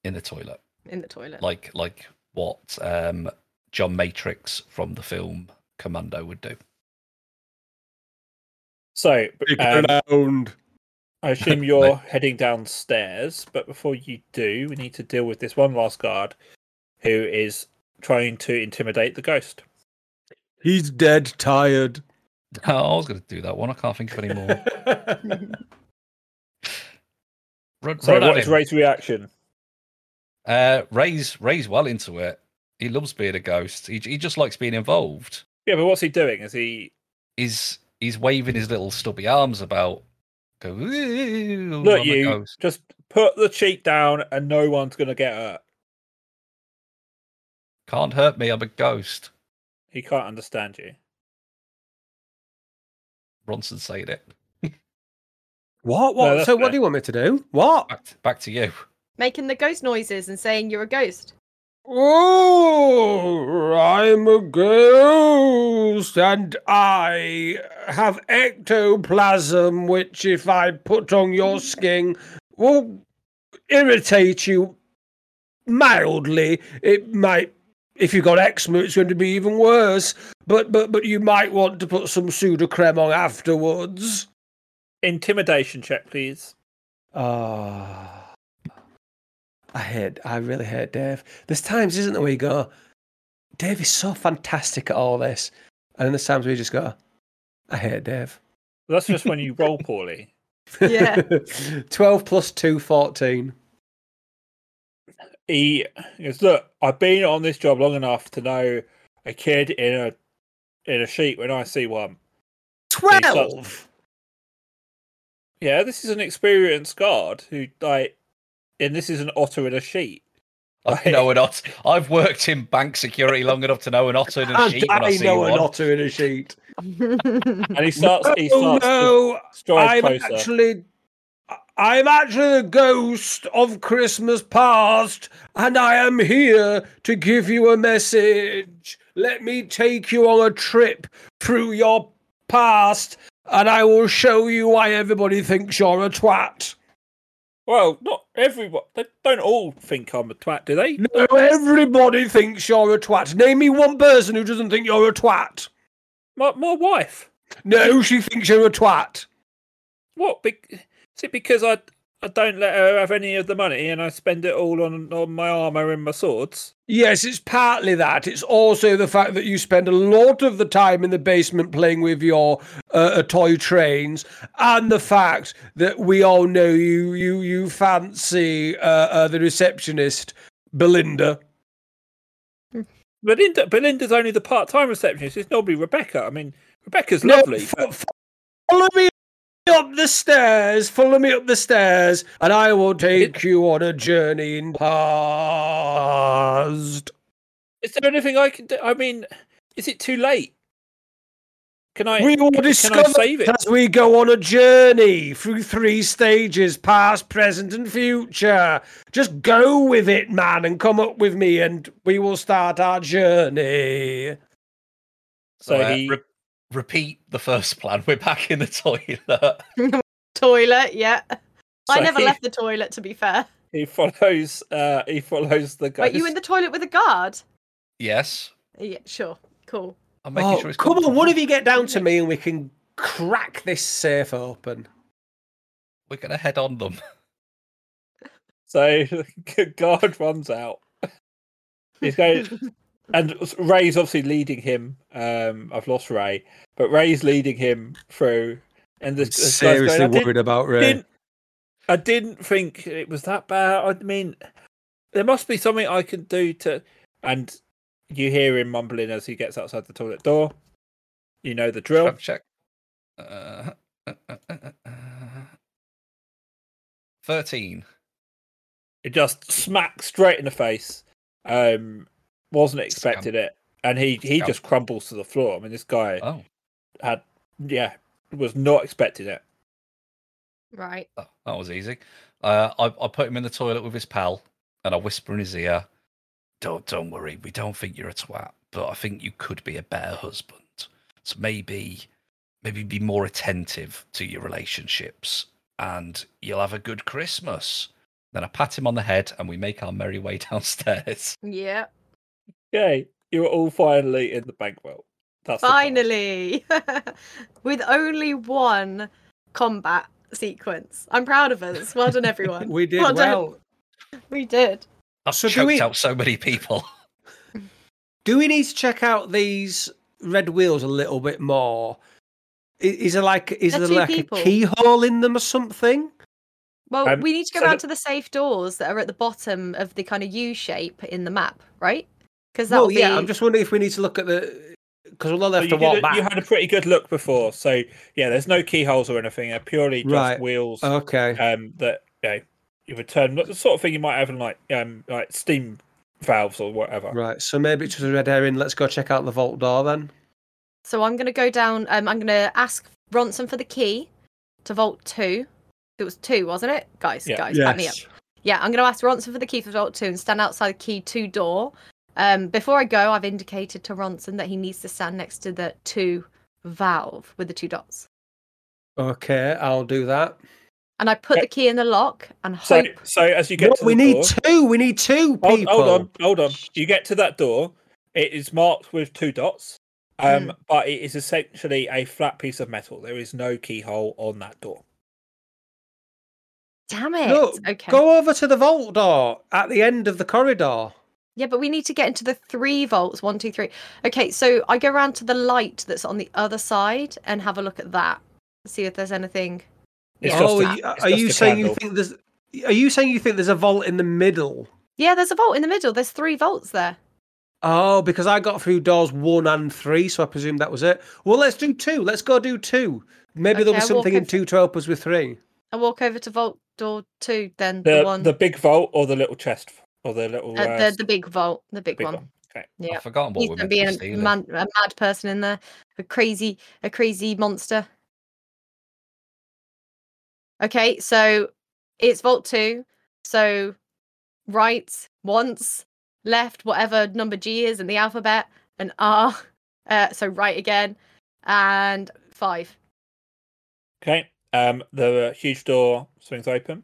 in the toilet, In the toilet. like like what um, John Matrix from the film Commando would do. So um, around. I assume you're heading downstairs, but before you do, we need to deal with this one last guard who is trying to intimidate the ghost. He's dead tired. Oh, I was going to do that one. I can't think of any more. Run, So run what is. Ray's reaction? Uh, Ray's Ray's well into it. He loves being a ghost. He he just likes being involved. Yeah, but what's he doing? Is he He's he's waving his little stubby arms about. Go, look I'm you ghost." just put the cheek down and no one's gonna get hurt. Can't hurt me. I'm a ghost. He can't understand you. Bronson saying it. What? What? that's so, what do you want me to do? What? Back to, back to you. Making the ghost noises and saying you're a ghost. Oh, I'm a ghost, and I have ectoplasm, which, if I put on your skin, will irritate you mildly. It might, if you've got eczema, it's going to be even worse. But but but you might want to put some Sudocrem on afterwards. Intimidation check, please. Ah, I hate. I really hate Dave. There's times, isn't there, where you go, Dave is so fantastic at all this, and then there's times where you just go, I hate Dave. That's just when you roll poorly. Yeah. Twelve plus two, 14. He goes, Look, I've been on this job long enough to know a kid in a in a sheet when I see one. Twelve. Yeah, this is an experienced guard who like and this is an otter in a sheet. I know an otter. I've worked in bank security long enough to know an otter in a And sheet when I, I see know one. an otter in a sheet. And he starts he Oh starts no! I'm closer. actually. I'm actually the ghost of Christmas past, and I am here to give you a message. Let me take you on a trip through your past, and I will show you why everybody thinks you're a twat. Well, not everyone they don't all think I'm a twat, do they? No, everybody thinks you're a twat. Name me one person who doesn't think you're a twat. My my wife. No, she thinks you're a twat. What? Be- is it because I I don't let her have any of the money and I spend it all on on my armor and my swords? Yes, it's partly that. It's also the fact that you spend a lot of the time in the basement playing with your uh, uh, toy trains, and the fact that we all know you you you fancy uh, uh, the receptionist, Belinda. Belinda Belinda's only the part time receptionist. It's normally Rebecca. I mean, Rebecca's No, lovely. fo- but- fo- follow me up the stairs. Follow me up the stairs, and I will take you on a journey in past. Is there anything I can do? I mean, is it too late? Can I? We will can, can discover save it? as we go on a journey through three stages past, present, and future. Just go with it, man, and come up with me, and we will start our journey. So uh, he re- repeat the first plan. We're back in the toilet. toilet, yeah. I never he, left the toilet to be fair. He follows. Uh, he follows the ghost. Wait, you in the toilet with a guard? Yes. Yeah, sure. Cool. I'm making Oh, sure it's come on, comfortable. one of you get down to me, and we can crack this safe open. We're gonna head on them. So the guard runs out. He's going, and Ray's obviously leading him. Um, I've lost Ray, but Ray's leading him through. And this, this guy's going, didn't- about didn't, I didn't think it was that bad. I mean, there must be something I can do to. And you hear him mumbling as he gets outside the toilet door. You know the drill. Check. Uh, uh, uh, uh, uh, Thirteen. It just smacks straight in the face. Um, wasn't expecting expected it. and he he Scout. just crumbles to the floor. I mean, this guy Oh, had yeah was not expecting it. Right. that, that was easy. Uh, I, I put him in the toilet with his pal, and I whisper in his ear, "Don't don't worry, we don't think you're a twat, but I think you could be a better husband. So maybe maybe be more attentive to your relationships, and you'll have a good Christmas." Then I pat him on the head, and we make our merry way downstairs. Yeah. Yay! You were all finally in the bank vault. That's. Finally. With only one combat sequence. I'm proud of us. Well done, everyone. We did Well well. We did. I've So do choked we- out so many people. Do we need to check out these red wheels a little bit more? I- Is there like is They're there two like people. a keyhole in them or something? Well, Um, we need to go so round the- to the safe doors that are at the bottom of the kind of U shape in the map, right? Because that Well, will be. yeah. I'm just wondering if we need to look at the because we'll So have you, to walk a- back. you had a pretty good look before, so yeah, there's no keyholes or anything. They're purely just Right. wheels Okay. um, that you, know, you return. The sort of thing you might have in like um, like steam valves or whatever. Right. So maybe it's just a red herring. Let's go check out the vault door then. So I'm going to go down. Um, I'm going to ask Ronson for the key to Vault 2. It was 2, wasn't it? Guys, Yeah. guys, back me up. Yeah, I'm going to ask Ronson for the key for Vault 2 and stand outside the key 2 door. Um, before I go, I've indicated to Ronson that he needs to stand next to the 2 valve with the two dots. Okay, I'll do that. And I put the key in the lock and So hope. so as you get No, to the we need door, two. We need two hold, people. hold on, hold on. You get to that door. It is marked with two dots, um, Hmm. but it is essentially a flat piece of metal. There is no keyhole on that door. Damn it. Look, okay. go over to the vault door at the end of the corridor. Yeah, but we need to get into the three volts. One, two, three. Okay, so I go around to the light that's on the other side and have a look at that. See if there's anything. It's Yeah. just oh, a- are you, it's are you a saying you think there's? Are you saying you think there's a vault in the middle? Yeah, there's a vault in the middle. There's three volts there. Oh, because I got through doors one and three, so I presume that was it. Well, let's do two. Let's go do two. Maybe there'll be something in two to help us with three. I walk over to vault door two, then the, the one, the big vault or the little chest or the little uh, uh, the the big vault, the big, big one. one. Okay. Yeah, I've forgotten what he's we're gonna be a man, a mad person in there, a crazy, a crazy monster. Okay, so it's vault two. So right once, left whatever number G is in the alphabet, and R. Uh, so right again, and five. Okay. Um, the huge door swings open.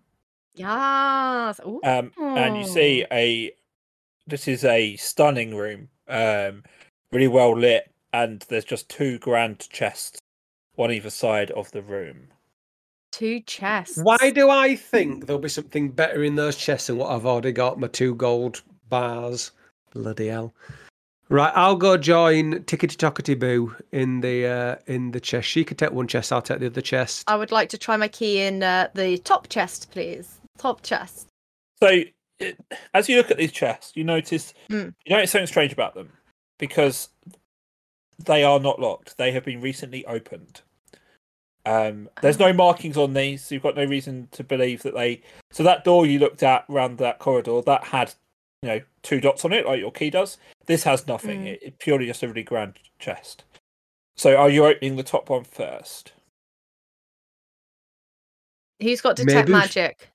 Yes. Ooh. Um, and you see a. This is a stunning room. Um, really well lit, and there's just two grand chests, one either side of the room. Two chests. Why do I think there'll be something better in those chests than what I've already got? My two gold bars. Bloody hell. Right, I'll go join Tickety Tockety Boo in the uh, in the chest. She can take one chest, I'll take the other chest. I would like to try my key in uh, the top chest, please. Top chest. So, it, as you look at these chests, you notice Hmm. you notice something strange about them because they are not locked. They have been recently opened. Um, there's no markings on these, so you've got no reason to believe that they. So that door you looked at around that corridor that had, you know, two dots on it, like your key does. This has nothing. Mm. It, it's purely just a really grand chest. So, are you opening the top one first? Who's got detect Maybe magic?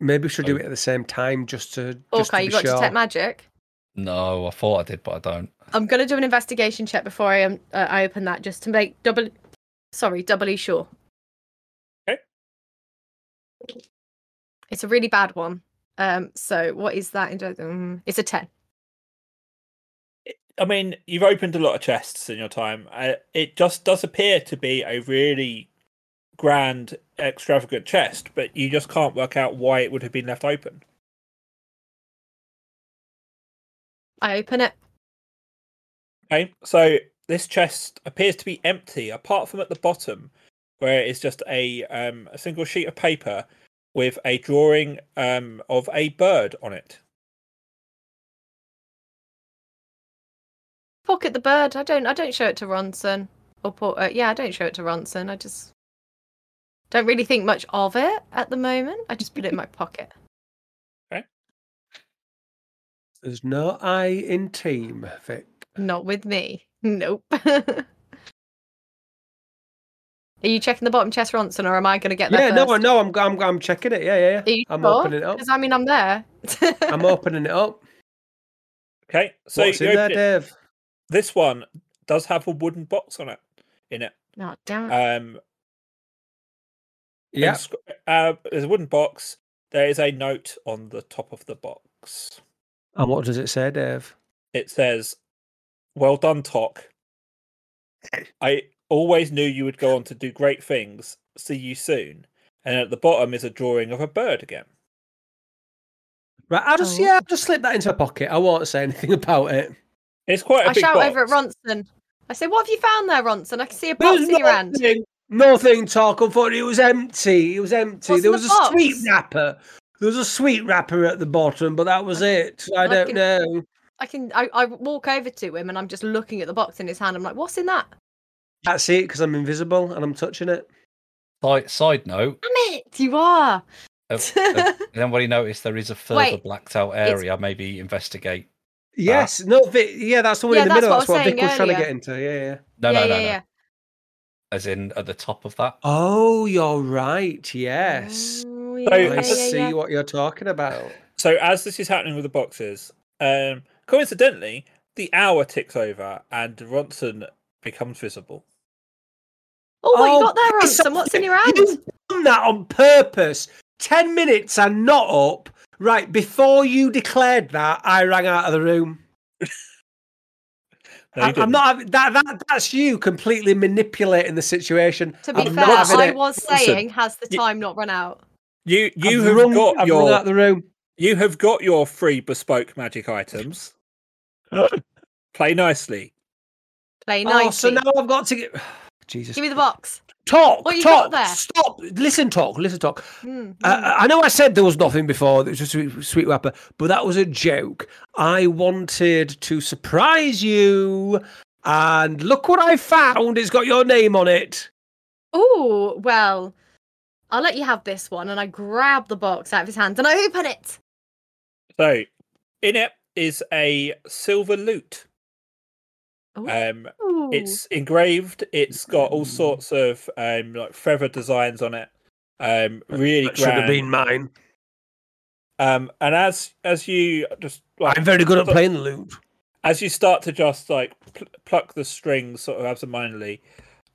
Maybe we should do Oh. it at the same time just to just Okay, to you be got sure. detect magic. No, I thought I did, but I don't. I'm gonna do an investigation check before I um, uh, I open that, just to make double. Sorry, doubly sure. Okay. It's a really bad one. Um. So what is that? in- Um, it's a ten. I mean, you've opened a lot of chests in your time. Uh, it just does appear to be a really grand, extravagant chest, but you just can't work out why it would have been left open. I open it. Okay, so this chest appears to be empty, apart from at the bottom, where it's just a um, a single sheet of paper with a drawing um, of a bird on it. Pocket the bird. I don't. I don't show it to Ronson. Or put. Uh, yeah, I don't show it to Ronson. I just don't really think much of it at the moment. I just put it in my pocket. Okay. There's no I in team, Vic. Not with me. Nope. Are you checking the bottom chest, Ronson, or am I going to get there Yeah, no, first? no, I'm, I'm, I'm checking it. Yeah, yeah, Are yeah. you I'm sure? opening it up. Because I mean, I'm there. I'm opening it up. Okay, so What's in there, open it- Dave? this one does have a wooden box on it. In it, Oh, damn it. um, Yeah. uh, there's a wooden box. There is a note on the top of the box. And what does it say, Dave? It says, "Well done, Tok. I always knew you would go on to do great things. See you soon." And at the bottom is a drawing of a bird again. Right, I'll just Oh. yeah, I'll just slip that into my pocket. I won't say anything about it. It's quite a I big shout box. over at Ronson. I say, "What have you found there, Ronson? I can see a There box was in your hand." Nothing, nothing Tok unfortunately. It was empty. It was empty. What's there was the a sweet wrapper. There was a sweet wrapper at the bottom, but that was it. I I don't can- know. I can. I, I walk over to him and I'm just looking at the box in his hand. I'm like, "What's in that?" That's it because I'm invisible and I'm touching it. Side, side note, Damn it! You are. Oh, oh, have, have anybody noticed there is a further Wait, blacked out area? Maybe investigate. Yes, no, Vic, yeah, that's the one Yeah, in the that's middle. what That's what Vic saying was trying to get into. Yeah, yeah. No, yeah, no, yeah, no, no. yeah. As in at the top of that. Oh, you're right. Yes, Oh, So, I yeah, yeah, see yeah. what you're talking about. So as this is happening with the boxes, um, coincidentally, the hour ticks over and Ronson becomes visible. Oh, what you Oh, got there, Ronson? What's in your hand? You've done that on purpose. Ten minutes and not up. Right before you declared that, I rang out of the room. No, I, I'm didn't. that, that. That's you completely manipulating the situation. To be I'm fair, not having I it. was Listen, saying, has the you- time not run out? You you I've have rung, got I've your out the room. you have got your free bespoke magic items. Play nicely. Play Oh, nice. so now I've got to get. Jesus. Give me the box. Tok, What you got Tok, there? stop, listen, Tok, listen, Tok. Hmm, Uh, I know I said there was nothing before, it was just a sweet wrapper, but that was a joke. I wanted to surprise you, and look what I found. It's got your name on it. Oh, well, I'll let you have this one. And I grab the box out of his hand and I open it. So in it is a silver lute. Um Ooh. It's engraved, it's got all sorts of um like feather designs on it. Um really That should have been mine. Um and as as you just like I'm very good at playing the lute. as you start to just like pl- pluck the strings sort of absentmindedly,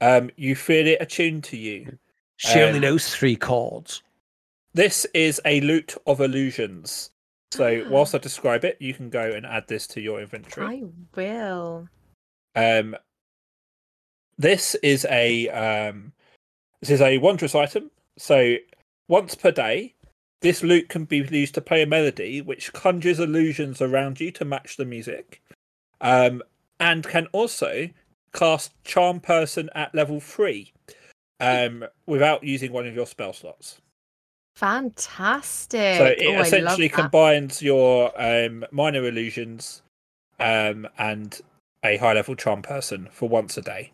um, you feel it attuned to you. She only Um, knows three chords. This is a lute of illusions. So whilst I describe it, you can go and add this to your inventory. I will. Um, this is a um, this is a wondrous item. So once per day, this lute can be used to play a melody which conjures illusions around you to match the music, um, and can also cast Charm Person at level three, um, without using one of your spell slots. Fantastic. So Oh, it love essentially combines your um, minor illusions um, and a high level charm person for once a day.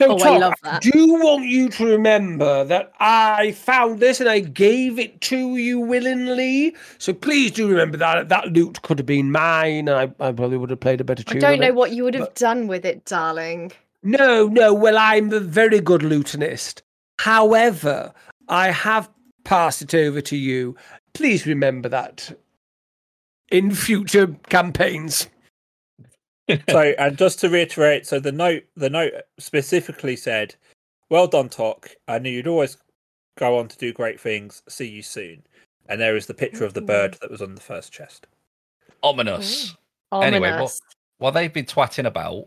No, Oh, I love that. do want you to remember that I found this and I gave it to you willingly. So please do remember that that loot could have been mine. I, I probably would have played a better tune. I don't know it. what you would have but- done with it, darling. No, no. Well, I'm a very good lutenist. However, I have passed it over to you. Please remember that in future campaigns. so and just to reiterate, so the note the note specifically said, "Well done, Tok. I knew you'd always go on to do great things. See you soon." And there is the picture of the mm-hmm. bird that was on the first chest. Ominous. Oh, anyway, what- Ominous. While they've been twatting about,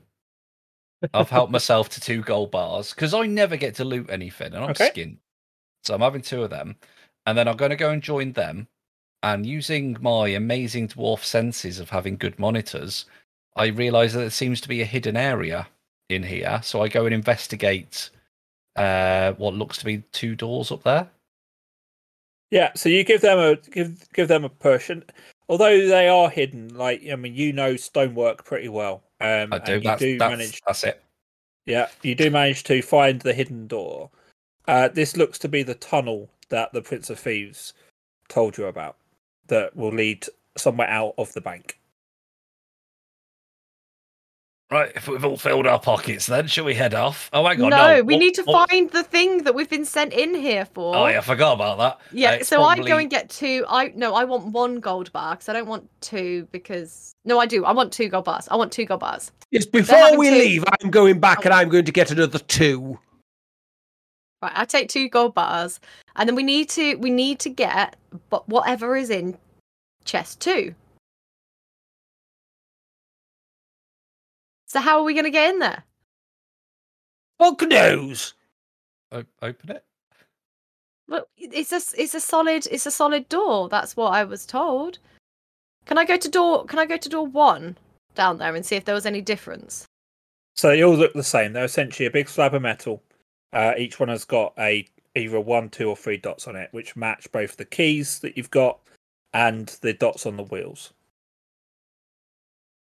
I've helped myself to two gold bars because I never get to loot anything and I'm Okay. skint. So I'm having two of them. And then I'm going to go and join them. And using my amazing dwarf senses of having good monitors, I realise that there seems to be a hidden area in here. So I go and investigate uh, what looks to be two doors up there. Yeah, so you give them a give give them a push, and although they are hidden, like I mean, you know stonework pretty well. Um, I do. and you That's, do that's, manage that's it. Yeah, you do manage to find the hidden door. Uh, this looks to be the tunnel that the Prince of Thieves told you about that will lead somewhere out of the bank. Right, if we've all filled our pockets, then shall we head off? Oh, hang on, no, no. we what- need to what- find the thing that we've been sent in here for. Oh, yeah, I forgot about that. Yeah, Uh, it's so I go probably- and get two. I no, I want one gold bar because I don't want two because no, I do. I want two gold bars. I want two gold bars. Yes, before we to- leave, I'm going back and I'm going to get another two. Right, I take two gold bars, and then we need to we need to get but whatever is in chest two. So how are we going to get in there? Fuck knows. O- open it. Well, it's a it's a solid it's a solid door. That's what I was told. Can I go to door? Can I go to door one down there and see if there was any difference? So they all look the same. They're essentially a big slab of metal. Uh, each one has got a either one, two, or three dots on it, which match both the keys that you've got and the dots on the wheels.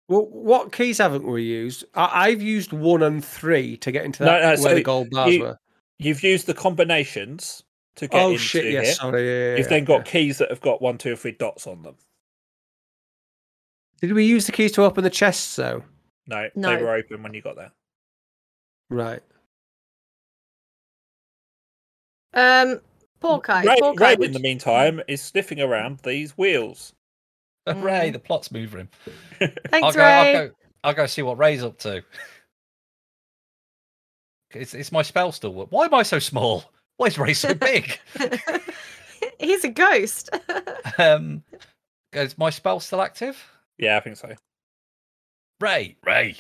Well, what keys haven't we used? I- I've used one and three to get into No, that no, where so the gold bars you- were. You've used the combinations to get Oh into shit! here. Yes, sorry. Yeah, yeah, You've yeah, then got yeah. keys that have got one, two, or three dots on them. Did we use the keys to open the chests though? No, No. they were open when you got there. Right. Um, Porky. Ray, Porky, Ray, would in the meantime, is sniffing around these wheels. Hooray, Mm. the plot's moving. Thanks, I'll go, Ray. I'll go. I'll go see what Ray's up to. It's, it's my spell still. work. Why am I so small? Why is Ray so big? He's a ghost. um, is my spell still active? Yeah, I think so. Ray, Ray,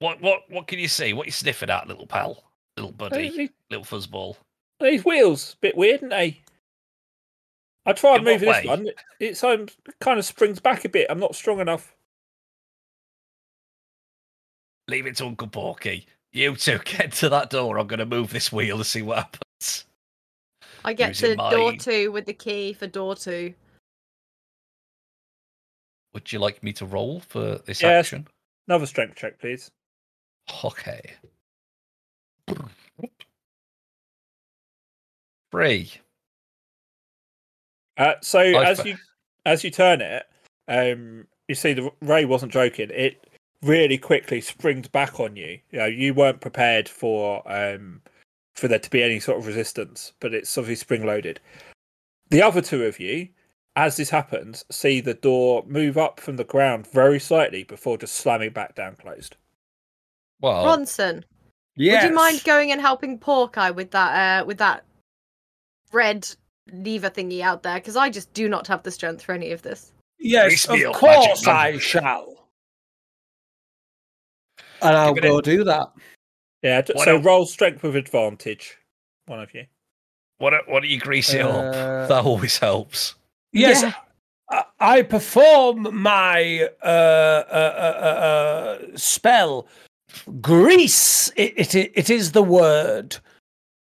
what, what, what can you see? What you sniffing at, little pal, little buddy, These, little fuzzball? these wheels, bit weird, aren't they? I tried In what moving this one. It's um, kind of springs back a bit. I'm not strong enough. Leave it to Uncle Porky. You two get to that door. I'm going to move this wheel to see what happens. I get Using to door two with the key for door two. Would you like me to roll for this Yes. action? Another strength check, please. Okay. Three. Uh, so I as you as you turn it, um, you see the Ray wasn't joking. It really quickly springs back on you. You know, you weren't prepared for um for there to be any sort of resistance, but it's obviously spring loaded. The other two of you, as this happens, see the door move up from the ground very slightly before just slamming back down closed. Well, Ronson, Yes. would you mind going and helping Porky with that uh, with that red lever thingy out there? Because I just do not have the strength for any of this. Yes, of course. I shall. And I'll go in. do that. Yeah, d- so don't- roll strength with advantage. One of you. what, do- what do you grease it Uh, up? That always helps. Yes, Yeah. I, I perform my uh, uh, uh, uh, uh, spell. Grease. It, it it is the word.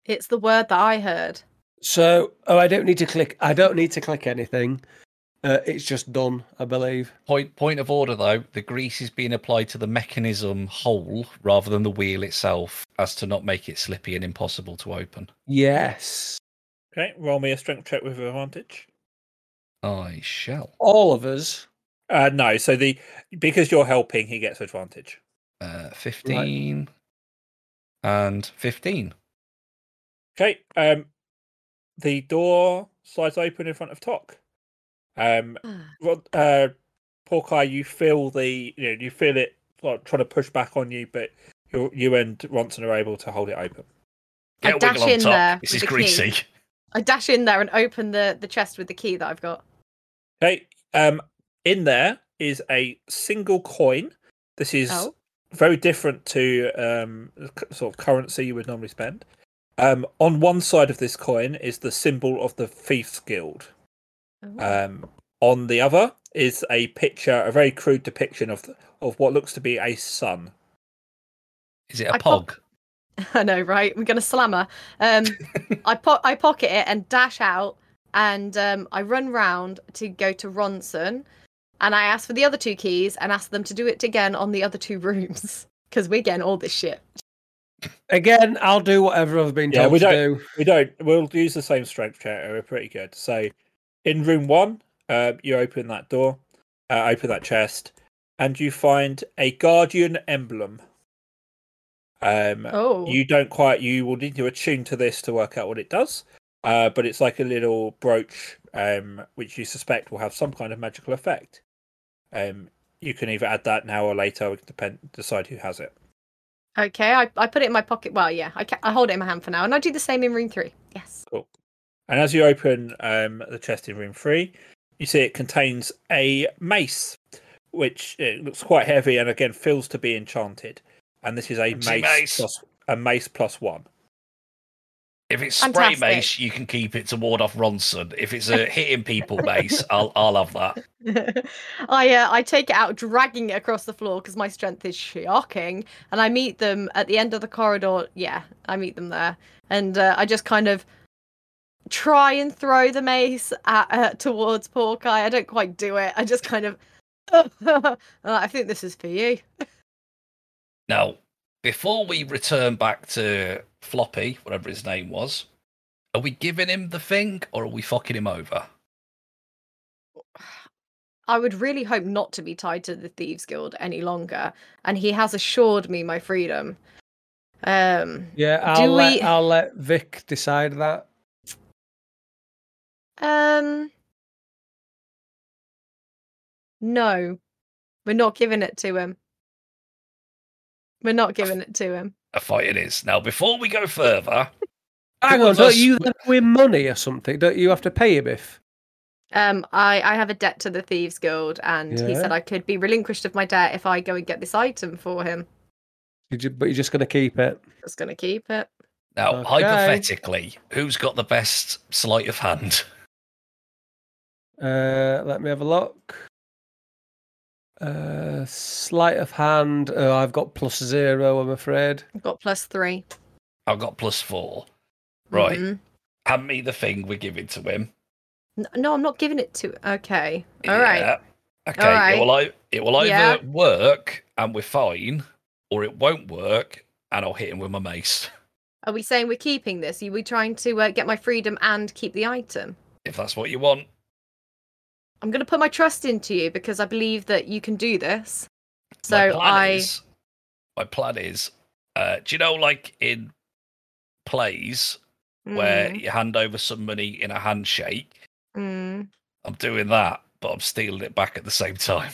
It's the word that I heard. So, oh, I don't need to click. I don't need to click anything. Uh, it's just done, I believe. Point point of order though, the grease is being applied to the mechanism whole rather than the wheel itself, as to not make it slippy and impossible to open. Yes, Okay, roll me a strength check with advantage. I shall. all of us. Uh, no, so the because you're helping, he gets advantage. Uh, fifteen and fifteen. Okay. Um, the door slides open in front of Tok. Um, Rod- uh, Porky, you feel the you know you feel it like trying to push back on you, but you you and Ronson are able to hold it open. I Get a dash in top. there This is the key. greasy. I dash in there and open the the chest with the key that I've got. Okay. Um, in there is a single coin. This is Oh. very different to um sort of currency you would normally spend. Um, on one side of this coin is the symbol of the Thieves Guild. Ooh. Um, on the other is a picture, a very crude depiction of of what looks to be a sun. Is it a I pop- pog? I know, right? We're gonna slam her. Um, I po- I pocket it and dash out, and um, I run round to go to Ronson, and I ask for the other two keys and ask them to do it again on the other two rooms because we're getting all this shit. Again, I'll do whatever I've been Yeah, told we to don't- do. We don't. We'll use the same strength check. We're pretty good. So, in room one, uh, you open that door, uh, open that chest. and you find a guardian emblem. Um, Oh. you don't quite. You will need to attune to this to work out what it does. Uh, but it's like a little brooch, um, which you suspect will have some kind of magical effect. Um, you can either add that now or later. We can depend decide who has it. Okay, I, I put it in my pocket. Well, yeah, I, ca- I hold it in my hand for now, and I do the same in room three. Yes. Cool. And as you open um, the chest in room three, you see it contains a mace, which it looks quite heavy and again feels to be enchanted. And this is a mace, mace. plus a mace plus one. If it's spray Fantastic. mace, you can keep it to ward off Ronson. If it's a hitting people mace, I'll I'll have that. I uh, I take it out, dragging it across the floor because my strength is shocking, and I meet them at the end of the corridor. Yeah, I meet them there, and uh, I just kind of try and throw the mace at, uh, towards Porky. I don't quite do it. I just kind of. I think this is for you. Now, before we return back to Floppy, whatever his name was, are we giving him the thing or are we fucking him over? I would really hope not to be tied to the Thieves Guild any longer, and he has assured me my freedom. Um, Yeah, I'll let we- I'll let Vic decide that. um, no, we're not giving it to him. We're not giving it to him. A fight it is. Now, before we go further, Hang Who on, don't us you would- win money or something? Don't you have to pay him if? Um, I I have a debt to the Thieves Guild, and he said I could be relinquished of my debt if I go and get this item for him. You ju- But you're just going to keep it. Just gonna keep it. now Okay. hypothetically, who's got the best sleight of hand? Uh, let me have a look. Uh, sleight of hand. Oh, I've got plus zero. I'm afraid. I've got plus three. I've got plus four. Right. Mhm. Hand me the thing we're giving to him. N- No, I'm not giving it to. Okay. All right. Yeah. Okay. All right. It will, ei- it will either Yeah. work and we're fine, or it won't work and I'll hit him with my mace. Are we saying we're keeping this? Are we trying to uh, get my freedom and keep the item? If that's what you want. I'm going to put my trust into you because I believe that you can do this. So plan I. is, my plan is, uh, do you know, like in plays where Mm, you hand over some money in a handshake? mm. I'm doing that, but I'm stealing it back at the same time.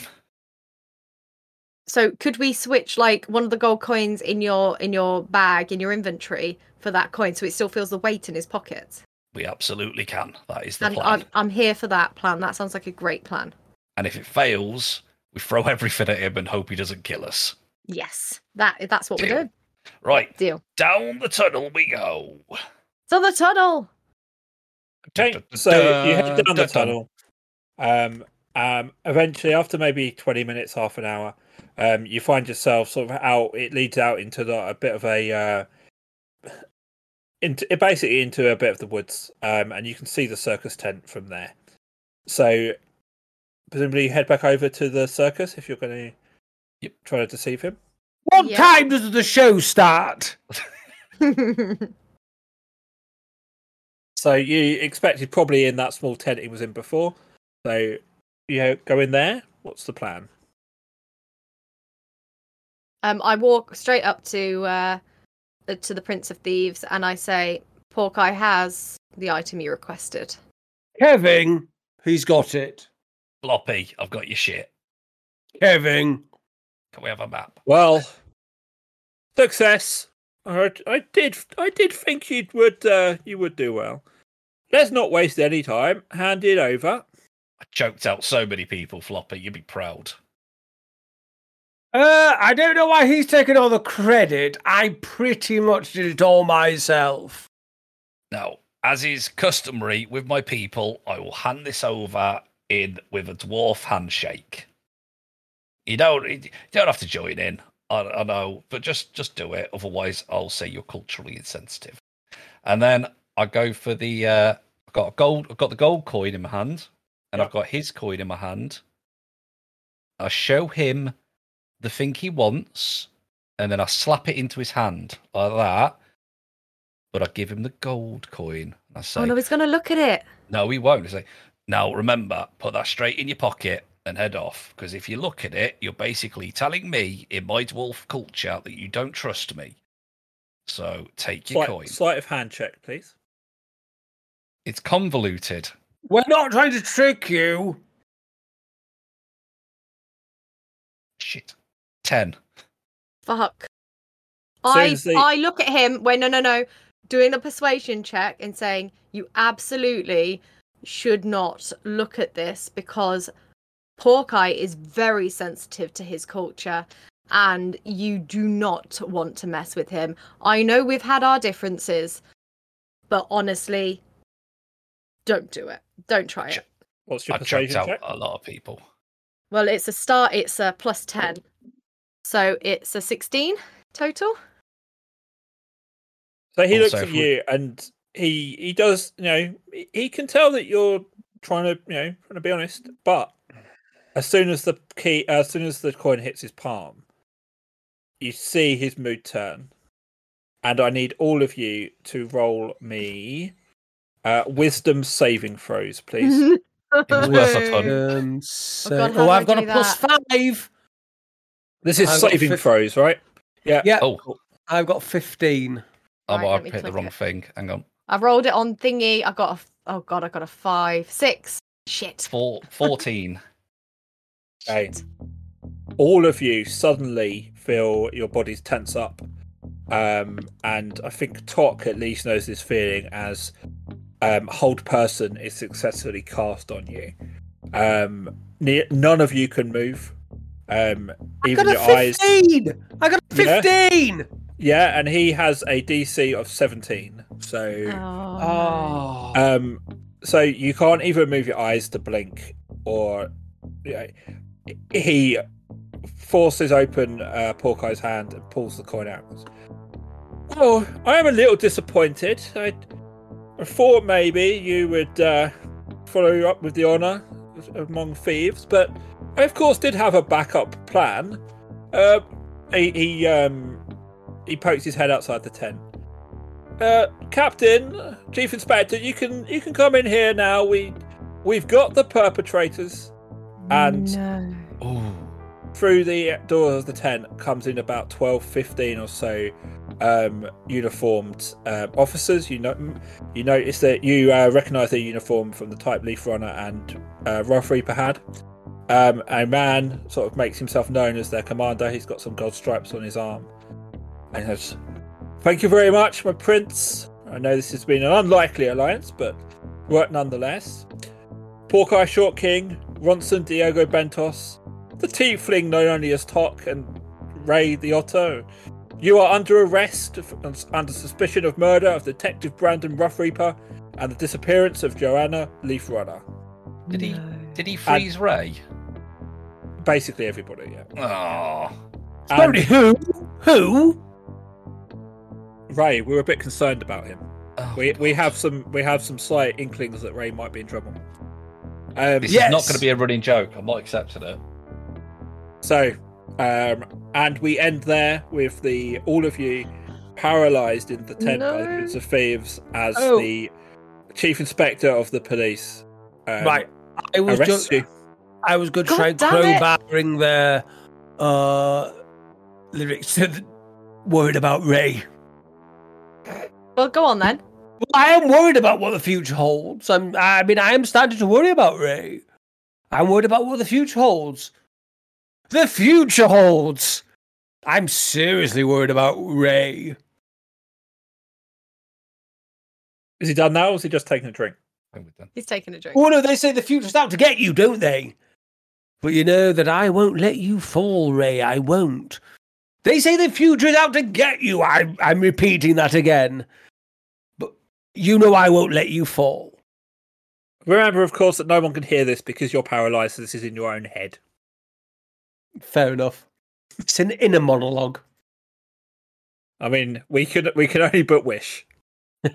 So could we switch like one of the gold coins in your in your bag in your inventory for that coin so it still feels the weight in his pocket? We absolutely can. That is the And plan. I'm I'm here for that plan. That sounds like a great plan. And if it fails, we throw everything at him and hope he doesn't kill us. Yes, that that's what Deal. we're doing. Right, Deal. down the tunnel we go. To the tunnel. Okay, so you head down the tunnel. Um, um, eventually, after maybe twenty minutes, half an hour, um, you find yourself sort of out. It leads out into the, a bit of a, uh, into it basically into a bit of the woods, um, and you can see the circus tent from there. So, presumably, you head back over to the circus if you're going to Yep. try to deceive him. What Yeah. time does the show start? So you expected probably in that small tent he was in before. So you know, go in there. What's the plan? um, I walk straight up to uh, to the Prince of Thieves and I say, "Porky has the item you requested." Kevin, he's got it. Floppy, I've got your shit. Kevin, Can we have a map? Well, success. I, I did. I did think you would. Uh, you would do well. Let's not waste any time. Hand it over. I choked out so many people, Floppy. You'd be proud. Uh, I don't know why he's taking all the credit. I pretty much did it all myself. Now, as is customary with my people, I will hand this over in with a dwarf handshake. You don't, you don't have to join in. I, I know, but just just do it. Otherwise, I'll say you're culturally insensitive. And then I go for the. Uh, I've got a gold. I've got the gold coin in my hand, and I've got his coin in my hand. I show him the thing he wants, and then I slap it into his hand like that but I give him the gold coin. I say, Oh no, he's gonna look at it. no, he won't. I say, now remember, put that straight in your pocket and head off. Because if you look at it, you're basically telling me in my dwarf culture that you don't trust me. So take your Slight, coin. sleight of hand check, please. It's convoluted. We're not trying to trick you. Shit. Ten. Fuck. Soon I as they- I look at him. Wait, no, no, no. Doing a persuasion check and saying you absolutely should not look at this because Porky is very sensitive to his culture, and you do not want to mess with him. I know we've had our differences, but honestly, don't do it. Don't try it. What's your I choked persuasion out check? a lot of people. Well, it's a start. It's a plus ten, so it's a sixteen total. So he looks Also, at if we- you and he he does you know he- he can tell that you're trying to you know trying to be honest, but as soon as the key as soon as the coin hits his palm, you see his mood turn, and I need all of you to roll me uh, wisdom saving throws, please. was worth a ton. Um, so, God, oh, do I I've got a do plus five. This is I've saving fif- throws, right? Yeah. Yeah, Oh, I've got fifteen. oh Right, I let me picked the click wrong it. thing. Hang on. I've rolled it on thingy. I got a. f- Oh god, I got a five, six. Shit. Four, 14. Okay. all of you suddenly feel your bodies tense up. Um, and I think Tok at least knows this feeling as um, hold person is successfully cast on you. Um, ne- none of you can move. Um, I even got your a eyes. fifteen. I got a fifteen. Yeah, and he has a DC of 17. So. Oh. Oh, Um, so you can't even move your eyes to blink or you know, he forces open uh, Porky's hand and pulls the coin out. Oh, I am a little disappointed. I, I thought maybe you would uh, follow up with the honour among thieves, but I of course did have a backup plan. Uh, he he um he pokes his head outside the tent. Uh, Captain, Chief Inspector, you can you can come in here now. We we've got the perpetrators, and no. Oh, through the door of the tent comes in about 12, 15 or so um, uniformed uh, officers. You know, you notice that you uh, recognise their uniform from the type Leaf Runner and uh, Rough Reaper had. Um, a man sort of makes himself known as their commander. He's got some gold stripes on his arm, and he says, "Thank you very much, my prince. I know this has been an unlikely alliance, but work nonetheless." Porky Short King, Ronson Diego Bentos, the tiefling known only as Tok and Ray the Otto. You are under arrest f- under suspicion of murder of Detective Brandon Rough Reaper and the disappearance of Joanna Leafrunner. Did he No. did he freeze Ray? Basically, everybody. Yeah. Oh, Sorry, who? Who? Ray, we're a bit concerned about him. oh We we have some we have some slight inklings that Ray might be in trouble. Um, This is not going to be a running joke. I'm not accepting it. So, um, and we end there with the all of you paralyzed in the tent by the No. Prince of Thieves as Oh. the chief inspector of the police. Um, right. I was just. you. I was going to God try damn it. crowbarring their uh, lyrics. to the- worried about Ray. Well, go on then. Well, I am worried about what the future holds. I'm, I mean, I am starting to worry about Ray. I'm worried about what the future holds. The future holds. I'm seriously worried about Ray. Is he done now, or is he just taking a drink? I think done. He's taking a drink. Oh no, they say the future's out to get you, don't they? But you know that I won't let you fall, Ray. I won't. They say the future is out to get you. I, I'm repeating that again. But you know I won't let you fall. Remember, of course, that no one can hear this because you're paralyzed. So this is in your own head. Fair enough. It's an inner monologue. I mean, we can we can only but wish.